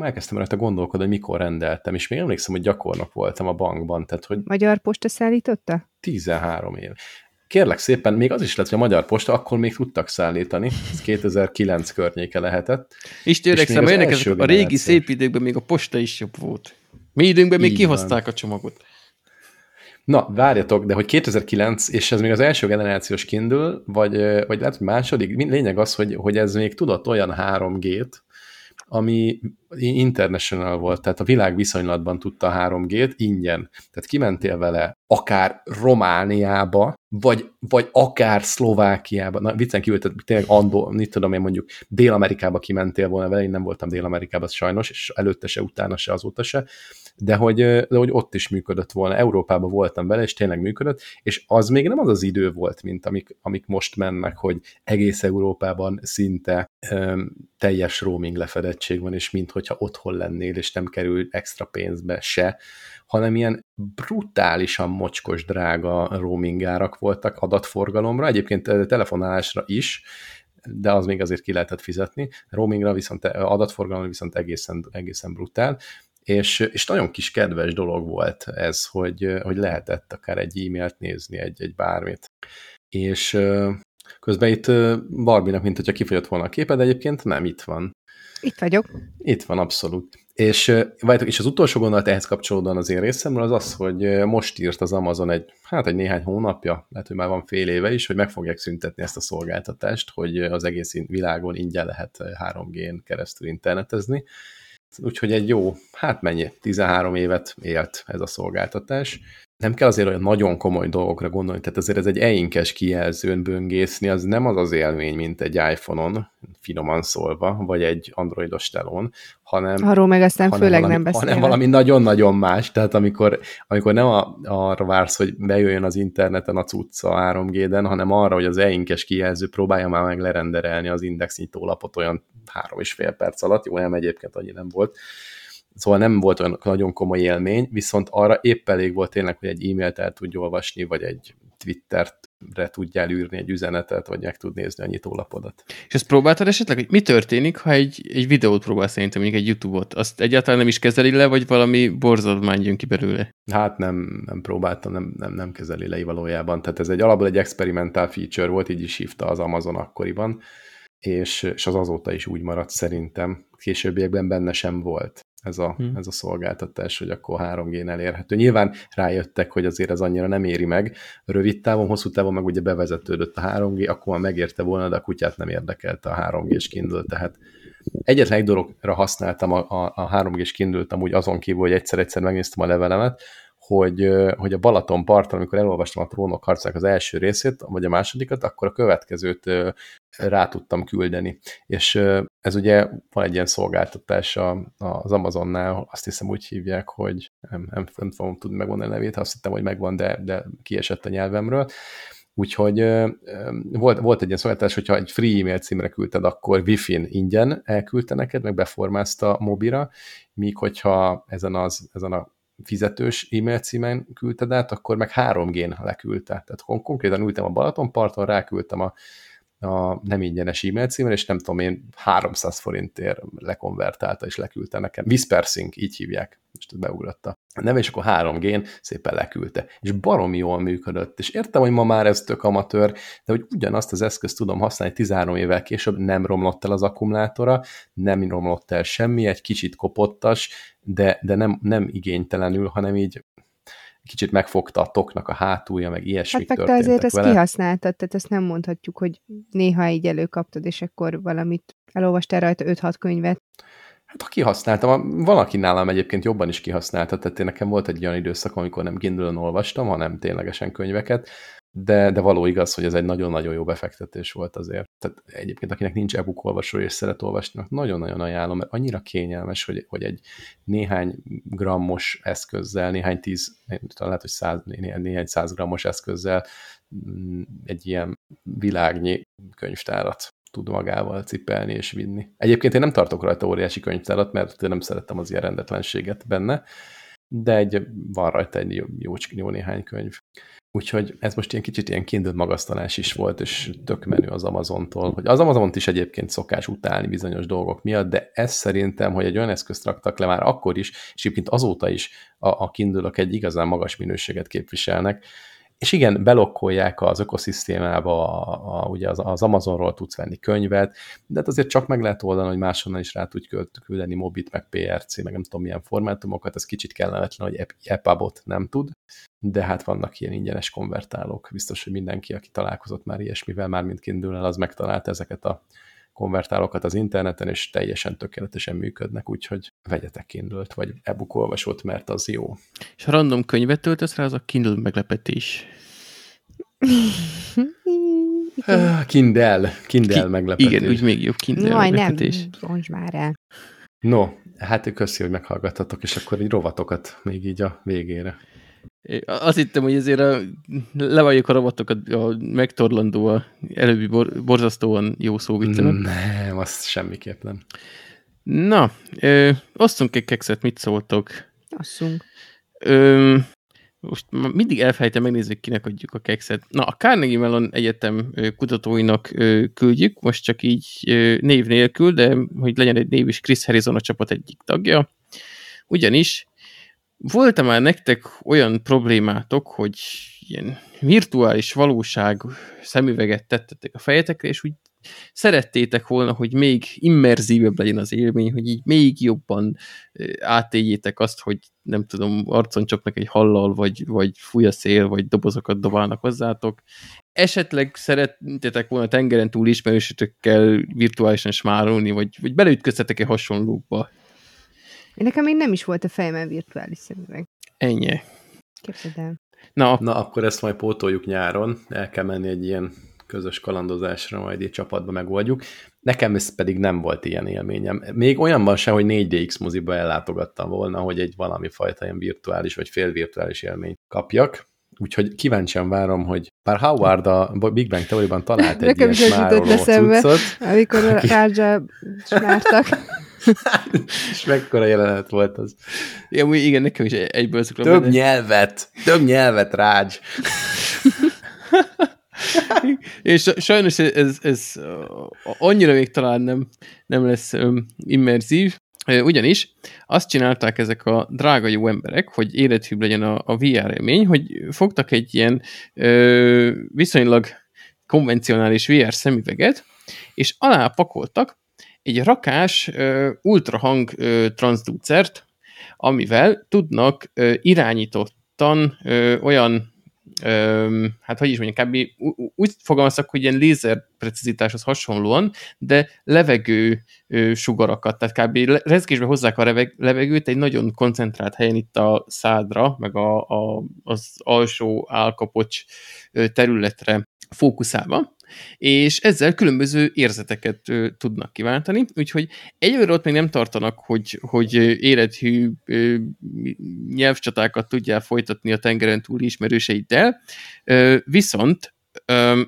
elkezdtem rajta gondolkodni, hogy mikor rendeltem, és még emlékszem, hogy gyakornok voltam a bankban, tehát hogy Magyar posta szállította? 13 év. Kérlek szépen, még az is lett, hogy a Magyar Posta akkor még tudtak szállítani, ez 2009 környéke lehetett. Jönnek első ezek a régi szép időkben még a posta is jobb volt. Mi időnkben még Így kihozták a csomagot. Na, várjatok, de hogy 2009, és ez még az első generációs Kindle, vagy, vagy lehet, hogy második, lényeg az, hogy, hogy ez még tudott olyan 3G-t, ami international volt, tehát a világ viszonylatban tudta a 3G-t ingyen. Tehát kimentél vele akár Romániába, vagy, vagy akár Szlovákiába, na viccen kívül, tehát tényleg Andor, mit tudom én mondjuk Dél-Amerikába kimentél volna vele, én nem voltam Dél-Amerikában sajnos, és előtte se, utána se, azóta se, de hogy, de hogy ott is működött volna. Európában voltam vele, és tényleg működött, és az még nem az az idő volt, mint amik, amik most mennek, hogy egész Európában szinte öm, teljes roaming lefedettség van, és minthogyha otthon lennél, és nem kerül extra pénzbe se, hanem ilyen brutálisan mocskos drága roaming árak voltak adatforgalomra, egyébként telefonálásra is, de az még azért ki lehetett fizetni. Roamingra viszont, adatforgalomra viszont egészen, egészen brutál, és, és nagyon kis kedves dolog volt ez, hogy, hogy lehetett akár egy e-mailt nézni, egy, egy bármit. És közben itt Barbinak, mint hogyha kifogyott volna a képed, de egyébként nem, itt van. Itt vagyok. Itt van, abszolút. És, várjátok, és az utolsó gondolat ehhez kapcsolódóan az én részemről az az, hogy most írt az Amazon egy, hát egy néhány hónapja, lehet, hogy már van fél éve is, hogy meg fogják szüntetni ezt a szolgáltatást, hogy az egész világon ingyen lehet 3G-n keresztül internetezni. Úgyhogy egy jó, hát mennyi, 13 évet élt ez a szolgáltatás, nem kell azért olyan nagyon komoly dolgokra gondolni, tehát azért ez egy einkes kijelzőn böngészni, az nem az az élmény, mint egy iPhone-on, finoman szólva, vagy egy androidos telón, hanem... Arról meg aztán hanem főleg valami, nem beszélek. Hanem valami nagyon-nagyon más, tehát amikor, amikor nem a, arra vársz, hogy bejöjjön az interneten a cucca 3G-den, hanem arra, hogy az einkes kijelző próbálja már meg lerenderelni az indexnyitó lapot olyan három és fél perc alatt, jó, nem egyébként annyi nem volt, Szóval nem volt olyan nagyon komoly élmény, viszont arra épp elég volt tényleg, hogy egy e-mailt el tudj olvasni, vagy egy Twittert re tudjál űrni egy üzenetet, vagy meg tud nézni a nyitólapodat. És ezt próbáltad esetleg, hogy mi történik, ha egy, egy videót próbálsz szerintem, mondjuk egy YouTube-ot? Azt egyáltalán nem is kezeli le, vagy valami borzadmány jön ki belőle? Hát nem, nem próbáltam, nem, nem, nem kezeli le valójában. Tehát ez egy alapból egy experimentál feature volt, így is hívta az Amazon akkoriban, és, és az azóta is úgy maradt szerintem. Későbbiekben benne sem volt ez a, hmm. ez a szolgáltatás, hogy akkor 3G-n elérhető. Nyilván rájöttek, hogy azért ez annyira nem éri meg. Rövid távon, hosszú távon meg ugye bevezetődött a 3G, akkor már megérte volna, de a kutyát nem érdekelte a 3G-s Kindle, tehát egyetlen egy dologra használtam a, a, a 3G-s Kindle-t amúgy azon kívül, hogy egyszer-egyszer megnéztem a levelemet, hogy, hogy a Balaton parton, amikor elolvastam a Trónok harcának az első részét, vagy a másodikat, akkor a következőt rá tudtam küldeni. És ez ugye van egy ilyen szolgáltatás az Amazonnál, azt hiszem úgy hívják, hogy nem, nem, nem fogom tudni megmondani a nevét, azt hittem, hogy megvan, de, de kiesett a nyelvemről. Úgyhogy volt, volt egy ilyen szolgáltatás, hogyha egy free e-mail címre küldted, akkor Wi-Fi-n ingyen elküldte neked, meg beformázta mobira, míg hogyha ezen, az, ezen a fizetős e-mail címen küldted át, akkor meg 3G-n leküldte. Tehát konkrétan ültem a Balatonparton, ráküldtem a, a nem ingyenes e-mail címen, és nem tudom én, 300 forintért lekonvertálta és leküldte nekem. Whispersync, így hívják, most beugratta. Neve, és akkor 3G-n szépen leküldte. És baromi jól működött. És értem, hogy ma már ez tök amatőr, de hogy ugyanazt az eszközt tudom használni 13 évvel később, nem romlott el az akkumulátora, nem romlott el semmi, egy kicsit kopottas, de, de nem, nem igénytelenül, hanem így kicsit megfogta a toknak a hátulja, meg ilyesmik hát, te azért ezt vele. kihasználtad, tehát ezt nem mondhatjuk, hogy néha így előkaptad, és akkor valamit elolvastál rajta 5-6 könyvet. Hát ha kihasználtam, valaki nálam egyébként jobban is kihasználta, tehát én nekem volt egy olyan időszak, amikor nem Kindle-on olvastam, hanem ténylegesen könyveket, de, de való igaz, hogy ez egy nagyon-nagyon jó befektetés volt azért. Tehát egyébként, akinek nincs e-book olvasó és szeret olvasni, nagyon-nagyon ajánlom, mert annyira kényelmes, hogy, hogy egy néhány grammos eszközzel, néhány tíz, talán lehet, hogy száz, néhány, száz grammos eszközzel mm, egy ilyen világnyi könyvtárat tud magával cipelni és vinni. Egyébként én nem tartok rajta óriási könyvtárat, mert nem szerettem az ilyen rendetlenséget benne, de egy, van rajta egy jó, jó, jó néhány könyv. Úgyhogy ez most ilyen kicsit ilyen Kindle magasztalás is volt, és tök menő az Amazontól, hogy az Amazont is egyébként szokás utálni bizonyos dolgok miatt, de ez szerintem, hogy egy olyan eszközt raktak le már akkor is, és egyébként azóta is a, a kindle egy igazán magas minőséget képviselnek, és igen, belokkolják az ökoszisztémába, a, a, ugye az, az Amazonról tudsz venni könyvet, de hát azért csak meg lehet oldani, hogy máshonnan is rá tudj küldeni mobit, meg PRC, meg nem tudom milyen formátumokat, ez kicsit kellemetlen, hogy EPUB-ot nem tud, de hát vannak ilyen ingyenes konvertálók. Biztos, hogy mindenki, aki találkozott már ilyesmivel, már mint kindle az megtalálta ezeket a konvertálókat az interneten, és teljesen tökéletesen működnek, úgyhogy vegyetek kindle vagy e-book olvasót, mert az jó. És ha random könyvet töltesz rá, az a Kindle meglepetés. Kindle, Kindle Ki, meglepetés. Igen, úgy még jobb Kindle Jaj, meglepetés. nem, már el. No, Hát köszi, hogy meghallgattatok, és akkor így rovatokat még így a végére. Azt hittem, hogy ezért a, leváljuk a robotokat a megtorlandó, a előbbi bor, borzasztóan jó szó viccemet. Nem, azt semmiképp nem. Na, ö, osztunk egy kekszet, mit szóltok? Asszunk. Ö, most mindig elfelejtem megnézni, kinek adjuk a kekszet. Na, a Carnegie Mellon Egyetem kutatóinak küldjük, most csak így név nélkül, de hogy legyen egy név is, Chris Harrison a csapat egyik tagja. Ugyanis volt-e már nektek olyan problémátok, hogy ilyen virtuális valóság szemüveget tettetek a fejetekre, és úgy szerettétek volna, hogy még immerzívebb legyen az élmény, hogy így még jobban átéljétek azt, hogy nem tudom, arcon csapnak egy hallal, vagy, vagy fúj a szél, vagy dobozokat dobálnak hozzátok. Esetleg szeretnétek volna tengeren túl ismerősötökkel virtuálisan smárolni, vagy, vagy beleütköztetek-e hasonlókba? Én nekem még nem is volt a fejemben virtuális szemüveg. Ennyi. Képzeld el. Na, Na, akkor ezt majd pótoljuk nyáron. El kell menni egy ilyen közös kalandozásra, majd egy csapatba megoldjuk. Nekem ez pedig nem volt ilyen élményem. Még olyanban sem, hogy 4DX moziba ellátogattam volna, hogy egy valami fajta ilyen virtuális vagy félvirtuális élményt kapjak. Úgyhogy kíváncsian várom, hogy bár Howard a Big Bang teóriában talált egy Nekem ilyen smároló cuccot. amikor a Rádzsa smártak. És mekkora jelenet volt az. Ja, igen, nekem is egyből szoktam. Több menni. nyelvet, több nyelvet, Rács. és sajnos ez, ez, ez annyira még talán nem, nem lesz immerzív, ugyanis azt csinálták ezek a drága jó emberek, hogy élethűbb legyen a, a VR élmény, hogy fogtak egy ilyen ö, viszonylag konvencionális VR szemüveget, és alá pakoltak egy rakás ultrahang transducert, amivel tudnak irányítottan olyan hát hogy is mondjam, kb. úgy fogalmaztak, hogy ilyen lézer precizitáshoz hasonlóan, de levegő sugarakat, tehát kb. rezgésbe hozzák a levegőt egy nagyon koncentrált helyen itt a szádra, meg a, a, az alsó álkapocs területre fókuszálva, és ezzel különböző érzeteket tudnak kiváltani, úgyhogy egyelőre ott még nem tartanak, hogy, hogy élethű nyelvcsatákat tudjál folytatni a tengeren túli ismerőseiddel, viszont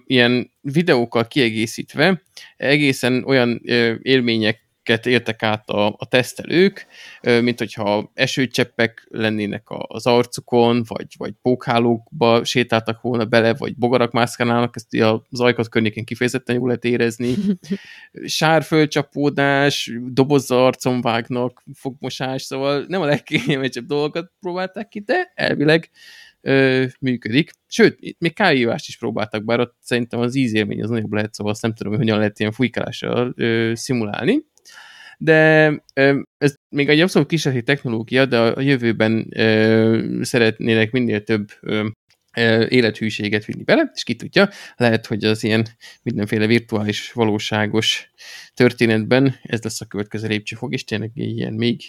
ilyen videókkal kiegészítve egészen olyan élmények ket értek át a, a tesztelők, mint hogyha esőcseppek lennének az arcukon, vagy, vagy pókhálókba sétáltak volna bele, vagy bogarak mászkálnának, ezt az ajkat környékén kifejezetten jól lehet érezni. Sárfölcsapódás, dobozza arcon vágnak, fogmosás, szóval nem a legkényelmesebb dolgokat próbálták ki, de elvileg ö, működik. Sőt, még kávévást is próbáltak, bár ott szerintem az ízélmény az nagyobb lehet, szóval azt nem tudom, hogy hogyan lehet ilyen fújkálással ö, szimulálni de ez még egy abszolút kísérleti technológia, de a jövőben szeretnének minél több élethűséget vinni bele, és ki tudja, lehet, hogy az ilyen mindenféle virtuális, valóságos történetben ez lesz a következő lépcsőfok, és tényleg ilyen még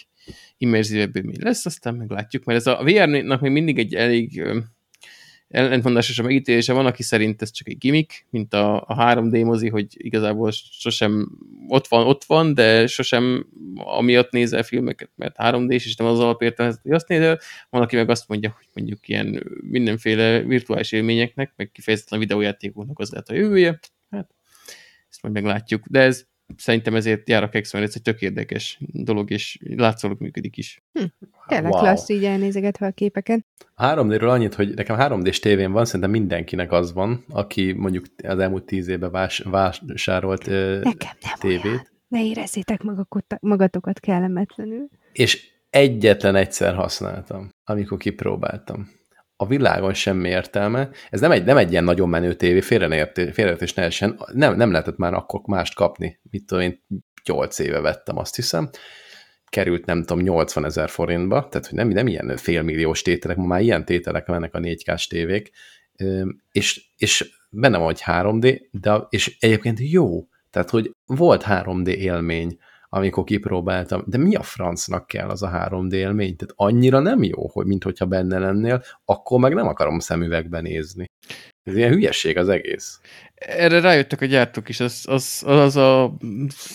immerzívebb még lesz, aztán meglátjuk, mert ez a VR-nak még mindig egy elég ellentmondásos a megítélése. Van, aki szerint ez csak egy gimmick, mint a, a 3D mozi, hogy igazából sosem ott van, ott van, de sosem amiatt nézel filmeket, mert 3D-s, és nem az alapértelmezet, hogy azt nézel. Van, aki meg azt mondja, hogy mondjuk ilyen mindenféle virtuális élményeknek, meg kifejezetten a videójátékoknak az lehet a jövője. Hát, ezt majd meglátjuk. De ez szerintem ezért jár a kex, mert ez egy tök érdekes dolog, és látszólag működik is. Hm. Tényleg wow. klassz így elnézegetve a képeken. 3D-ről annyit, hogy nekem 3D-s tévén van, szerintem mindenkinek az van, aki mondjuk az elmúlt tíz évben vás, vásárolt nekem nem tévét. Olyan. Ne érezzétek magatokat kellemetlenül. És egyetlen egyszer használtam, amikor kipróbáltam a világon semmi értelme. Ez nem egy, nem egy ilyen nagyon menő tévé, félreértés ne essen. Nem, nem lehetett már akkor mást kapni. Mit tudom én, 8 éve vettem, azt hiszem. Került, nem tudom, 80 ezer forintba, tehát hogy nem, nem ilyen félmilliós tételek, ma már ilyen tételek mennek a 4K-s tévék, és, és benne van, hogy 3D, de, és egyébként jó. Tehát, hogy volt 3D élmény, amikor kipróbáltam, de mi a francnak kell az a 3D élmény? Tehát annyira nem jó, hogy mint hogyha benne lennél, akkor meg nem akarom szemüvegben nézni. Ez ilyen hülyeség az egész. Erre rájöttek a gyártók is, az, az, az a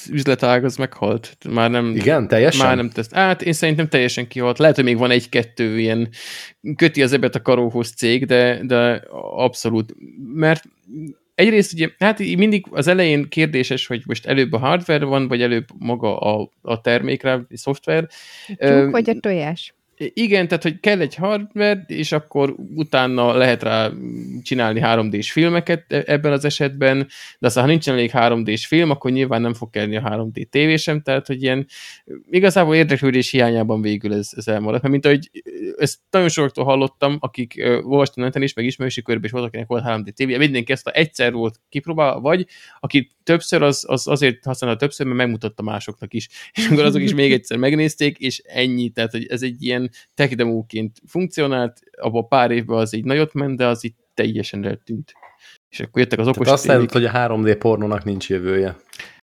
üzletág az meghalt. Már nem, Igen, teljesen? Már nem teszt. Hát én szerintem teljesen kihalt. Lehet, hogy még van egy-kettő ilyen köti az ebet a karóhoz cég, de, de abszolút. Mert egyrészt ugye, hát így mindig az elején kérdéses, hogy most előbb a hardware van, vagy előbb maga a, a termékre, a szoftver. Tyúk vagy a tojás? Igen, tehát, hogy kell egy hardware, és akkor utána lehet rá csinálni 3D-s filmeket e- ebben az esetben, de aztán, ha nincsen elég 3D-s film, akkor nyilván nem fog kellni a 3D tévé tehát, hogy ilyen igazából érdeklődés hiányában végül ez, ez elmaradt. Mert mint ahogy ezt nagyon sokaktól hallottam, akik uh, olvastam neten is, meg ismerősi körben is volt, akinek volt 3D tévé, mindenki ezt a egyszer volt kipróbálva, vagy aki többször, az, az azért használta többször, mert megmutatta másoknak is. És akkor azok is még egyszer megnézték, és ennyi. Tehát, hogy ez egy ilyen tech demóként funkcionált, abban pár évben az így nagyot ment, de az itt teljesen eltűnt. És akkor jöttek az okos Tehát azt jelenti, hogy a 3D pornónak nincs jövője.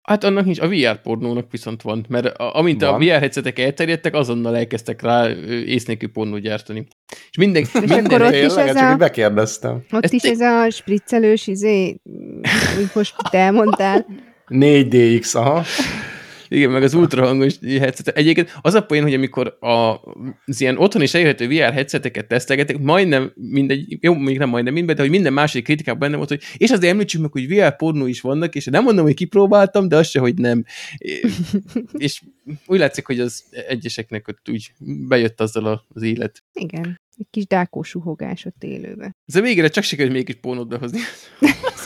Hát annak nincs, a VR pornónak viszont van, mert amint van. a VR headsetek elterjedtek, azonnal elkezdtek rá észnékű pornót gyártani. És mindenki... És minden akkor ott is ez a... bekérdeztem. Ott Ezt is ez a spriccelős izé, amit most te elmondtál. 4DX, aha. Igen, meg az ultrahangos headset. Egyébként az a poén, hogy amikor a, az ilyen otthon is elérhető VR headseteket tesztelgetek, majdnem mindegy, jó, még nem majdnem minden, de hogy minden második kritikában benne volt, hogy és azért említsük meg, hogy VR pornó is vannak, és nem mondom, hogy kipróbáltam, de az se, hogy nem. és úgy látszik, hogy az egyeseknek ott úgy bejött azzal az élet. Igen. Egy kis dákó suhogás ott élőbe. Ez a végére csak sikerült mégis pónot behozni.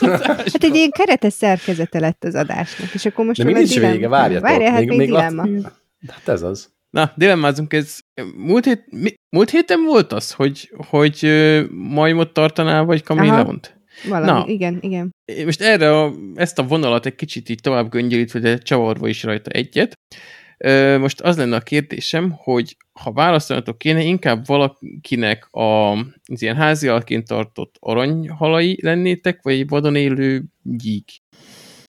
hát egy ilyen keretes szerkezete lett az adásnak, és akkor most... De mi nincs vége, várjatok. Várjál, hát még, még dilemma. Lat... Hát ez az. Na, dilemmázunk, ez múlt, hét, mi, múlt héten volt az, hogy, hogy uh, majmot tartanál, vagy kaméleont? Valami, Na, igen, igen. Most erre a, ezt a vonalat egy kicsit így tovább göngyölítve, de csavarva is rajta egyet. Most az lenne a kérdésem, hogy ha választanatok kéne, inkább valakinek a, az ilyen házialként tartott aranyhalai lennétek, vagy egy vadon élő gyík?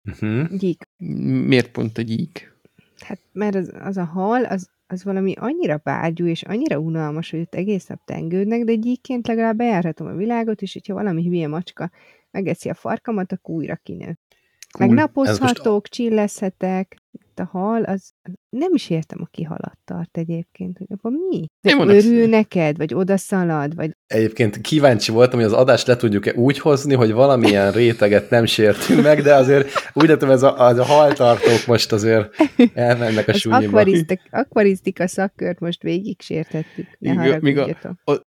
Uh-huh. Gyík. Miért pont a gyík? Hát mert az, az a hal, az, az valami annyira bágyú és annyira unalmas, hogy ott egész nap tengődnek, de gyíkként legalább bejárhatom a világot, és hogyha valami hülye macska megeszi a farkamat, akkor újra kinő. Cool. Meg napozhatok, most... csilleszhetek, a hal, az nem is értem, aki halat tart egyébként, hogy abban mi? Örül neked, vagy odaszalad, vagy... Egyébként kíváncsi voltam, hogy az adást le tudjuk-e úgy hozni, hogy valamilyen réteget nem sértünk meg, de azért úgy látom, ez a, az a haltartók most azért elmennek a súnyiba. Akvarisztika szakkört most végig sértettük. Ne még a,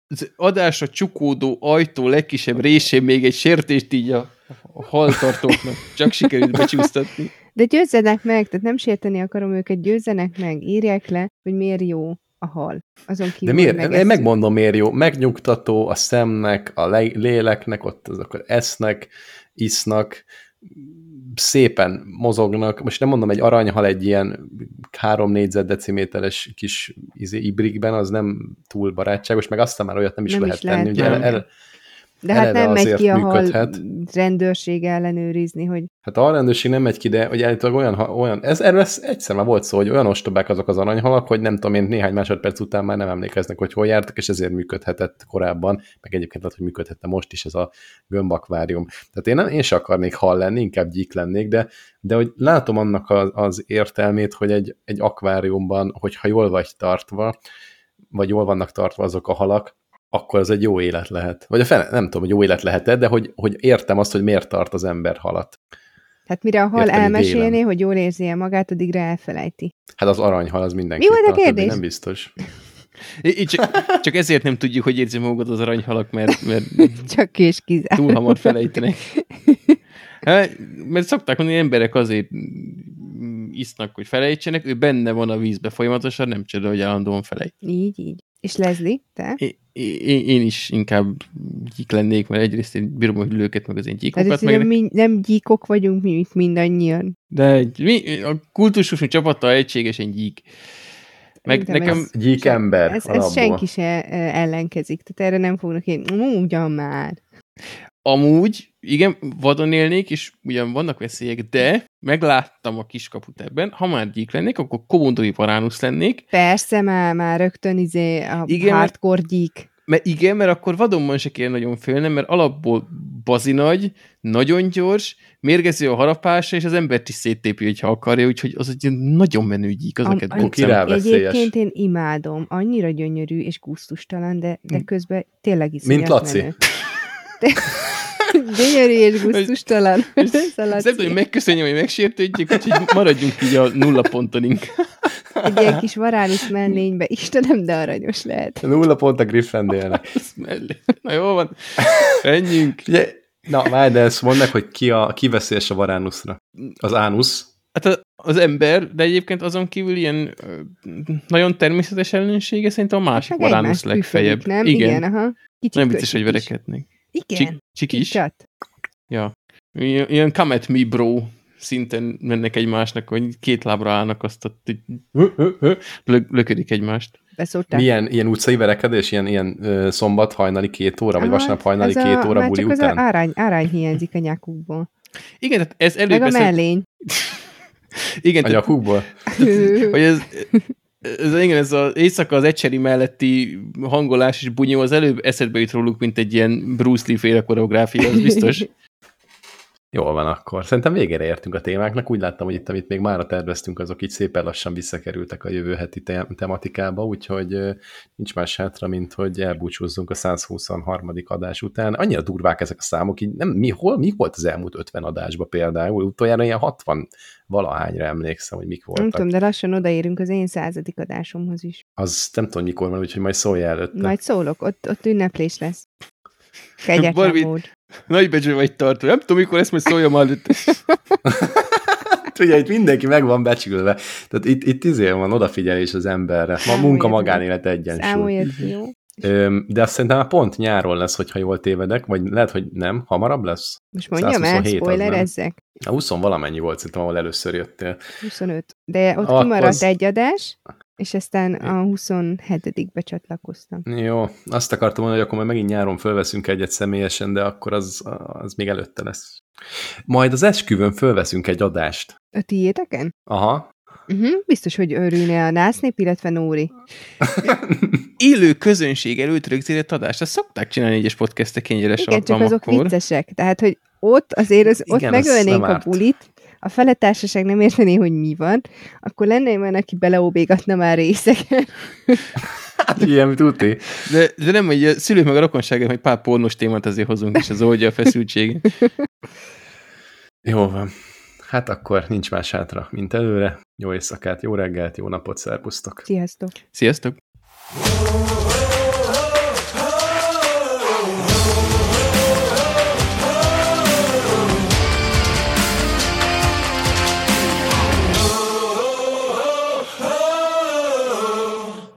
az adásra csukódó ajtó legkisebb résén még egy sértést így a a haltartóknak. Csak sikerült becsúsztatni. De győzzenek meg, tehát nem sérteni akarom őket, győzzenek meg, írják le, hogy miért jó a hal. Azon kívül De miért? Én megmondom, miért jó. Megnyugtató a szemnek, a léleknek, ott azok esznek, isznak, szépen mozognak. Most nem mondom, egy aranyhal egy ilyen három négyzetdeciméteres kis izé, ibrikben, az nem túl barátságos, meg aztán már olyat nem is nem lehet is tenni. Lehet, Ugye el, el, de hát nem megy ki a hal rendőrség ellenőrizni, hogy... Hát a rendőrség nem megy ki, de hogy állítólag olyan, olyan ez, erről ez egyszer már volt szó, hogy olyan ostobák azok az aranyhalak, hogy nem tudom én, néhány másodperc után már nem emlékeznek, hogy hol jártak, és ezért működhetett korábban, meg egyébként lehet, hogy működhette most is ez a gömbakvárium. Tehát én, nem, én sem akarnék hal lenni, inkább gyík lennék, de, de hogy látom annak az, az értelmét, hogy egy, egy akváriumban, hogyha jól vagy tartva, vagy jól vannak tartva azok a halak, akkor az egy jó élet lehet. Vagy a fene, nem tudom, hogy jó élet lehet -e, de hogy, hogy értem azt, hogy miért tart az ember halat. Hát mire a hal Értem, elmesélné, hogy jól érzi -e magát, addigra elfelejti. Hát az aranyhal az mindenki. Mi volt a kérdés? Nem biztos. Így csak, csak ezért nem tudjuk, hogy érzi magukat az aranyhalak, mert, mert csak és kizár. túl hamar felejtenek. Hát, mert szokták mondani, hogy emberek azért isznak, hogy felejtsenek, ő benne van a vízbe folyamatosan, nem csoda, hogy állandóan felejt. Így, így. És Leslie, te? É, én, én is inkább gyík lennék, mert egyrészt én bírom a hüllőket, meg az én gyíkokat. Hát meg... nem, mi, nem gyíkok vagyunk mi itt mindannyian. De mi, a kultusú csapattal egységesen gyík. Meg Szerintem nekem... Ez, gyík ember. Ez, ez senki se ellenkezik, tehát erre nem fognak én, ugyan már. Amúgy, igen, vadon élnék, és ugyan vannak veszélyek, de megláttam a kiskaput ebben, ha már gyík lennék, akkor komondói varánusz lennék. Persze, már, már rögtön izé a igen, hardcore gyík. Mert igen, mert akkor vadonban se kéne nagyon félnem, mert alapból bazinagy, nagyon gyors, mérgező a harapása, és az embert is széttépi, hogyha akarja, úgyhogy az egy nagyon menő gyík, az a, a. Egyébként én imádom, annyira gyönyörű és gusztustalan, de, de hm. közben tényleg is Mint Laci. Menő. De... Gyönyörű és gusztustalan. Nem tudom, hogy megköszönjem, hogy megsértődjük, úgyhogy maradjunk így a nulla ponton inkább. Egy ilyen kis varális mellénybe. Istenem, de aranyos lehet. Nulla pont a Gryffindornek. Na jó van, menjünk. Ugye, na, várj, de ezt mondd meg, hogy ki, a, ki veszélyes a varánuszra. Az ánusz. Hát az ember, de egyébként azon kívül ilyen nagyon természetes ellensége szerintem a másik hát varánusz legfeljebb. Nem? Igen, Igen aha. Kicsit nem vicces, hogy verekednék. Igen. Csik, is? Ja. Ilyen come at me, bro szinten mennek egymásnak, hogy két lábra állnak, azt ott lö löködik egymást. Beszólták. Milyen ilyen utcai verekedés, ilyen, ilyen uh, szombat hajnali két óra, vagy vasárnap hajnali két a, óra buli csak után? Az árány, árány hiányzik a nyakukból. Igen, tehát ez előbb... Meg a mellény. Igen, a nyakukból? hogy ez, ez, igen, ez az éjszaka az ecseri melletti hangolás és bunyó az előbb eszedbe jut róluk, mint egy ilyen Bruce Lee féle koreográfia, az biztos. Jól van akkor. Szerintem végére értünk a témáknak. Úgy láttam, hogy itt, amit még mára terveztünk, azok így szépen lassan visszakerültek a jövő heti te tematikába, úgyhogy nincs más hátra, mint hogy elbúcsúzzunk a 123. adás után. Annyira durvák ezek a számok, így nem, mi, hol, mi volt az elmúlt 50 adásban például? Utoljára ilyen 60 valahányra emlékszem, hogy mik voltak. Nem tudom, de lassan odaérünk az én századik adásomhoz is. Az nem tudom, mikor van, úgyhogy majd szólj előtte. Majd szólok, ott, ott ünneplés lesz. Kegyetlen Barbie, mód. Nagy becső vagy tartó. Nem tudom, mikor ezt majd szóljam előtt. Ugye itt mindenki meg van becsülve. Tehát itt, itt izé van odafigyelés az emberre. Ma munka magánélet egyensúly. Jó. De azt szerintem már pont nyáron lesz, hogyha jól tévedek, vagy lehet, hogy nem, hamarabb lesz? Most mondjam el, spoilerezzek. A 20 valamennyi volt szerintem, ahol először jöttél. 25. De ott Akkor kimaradt az... egy adás, és aztán a 27 becsatlakoztam. Jó, azt akartam mondani, hogy akkor majd megint nyáron fölveszünk egyet személyesen, de akkor az, az még előtte lesz. Majd az esküvőn fölveszünk egy adást. A tiéteken? Aha. Uh-huh, biztos, hogy örülne a násznép, illetve Nóri. Élő közönség előtt rögzített adást. Azt szokták csinálni egyes podcastek ennyire Igen, csak azok viccesek. Tehát, hogy ott azért az, ott megölnénk a bulit, a fele társaság nem értené, hogy mi van, akkor lenne olyan, aki beleóbégatna már részeket. Hát ilyen tuti. De, de nem, hogy a szülők meg a rokonságok, hogy pár pornos témát azért hozunk, és az oldja a feszültség. Jó van. Hát akkor nincs más hátra, mint előre. Jó éjszakát, jó reggelt, jó napot, szervusztok! Sziasztok! Sziasztok!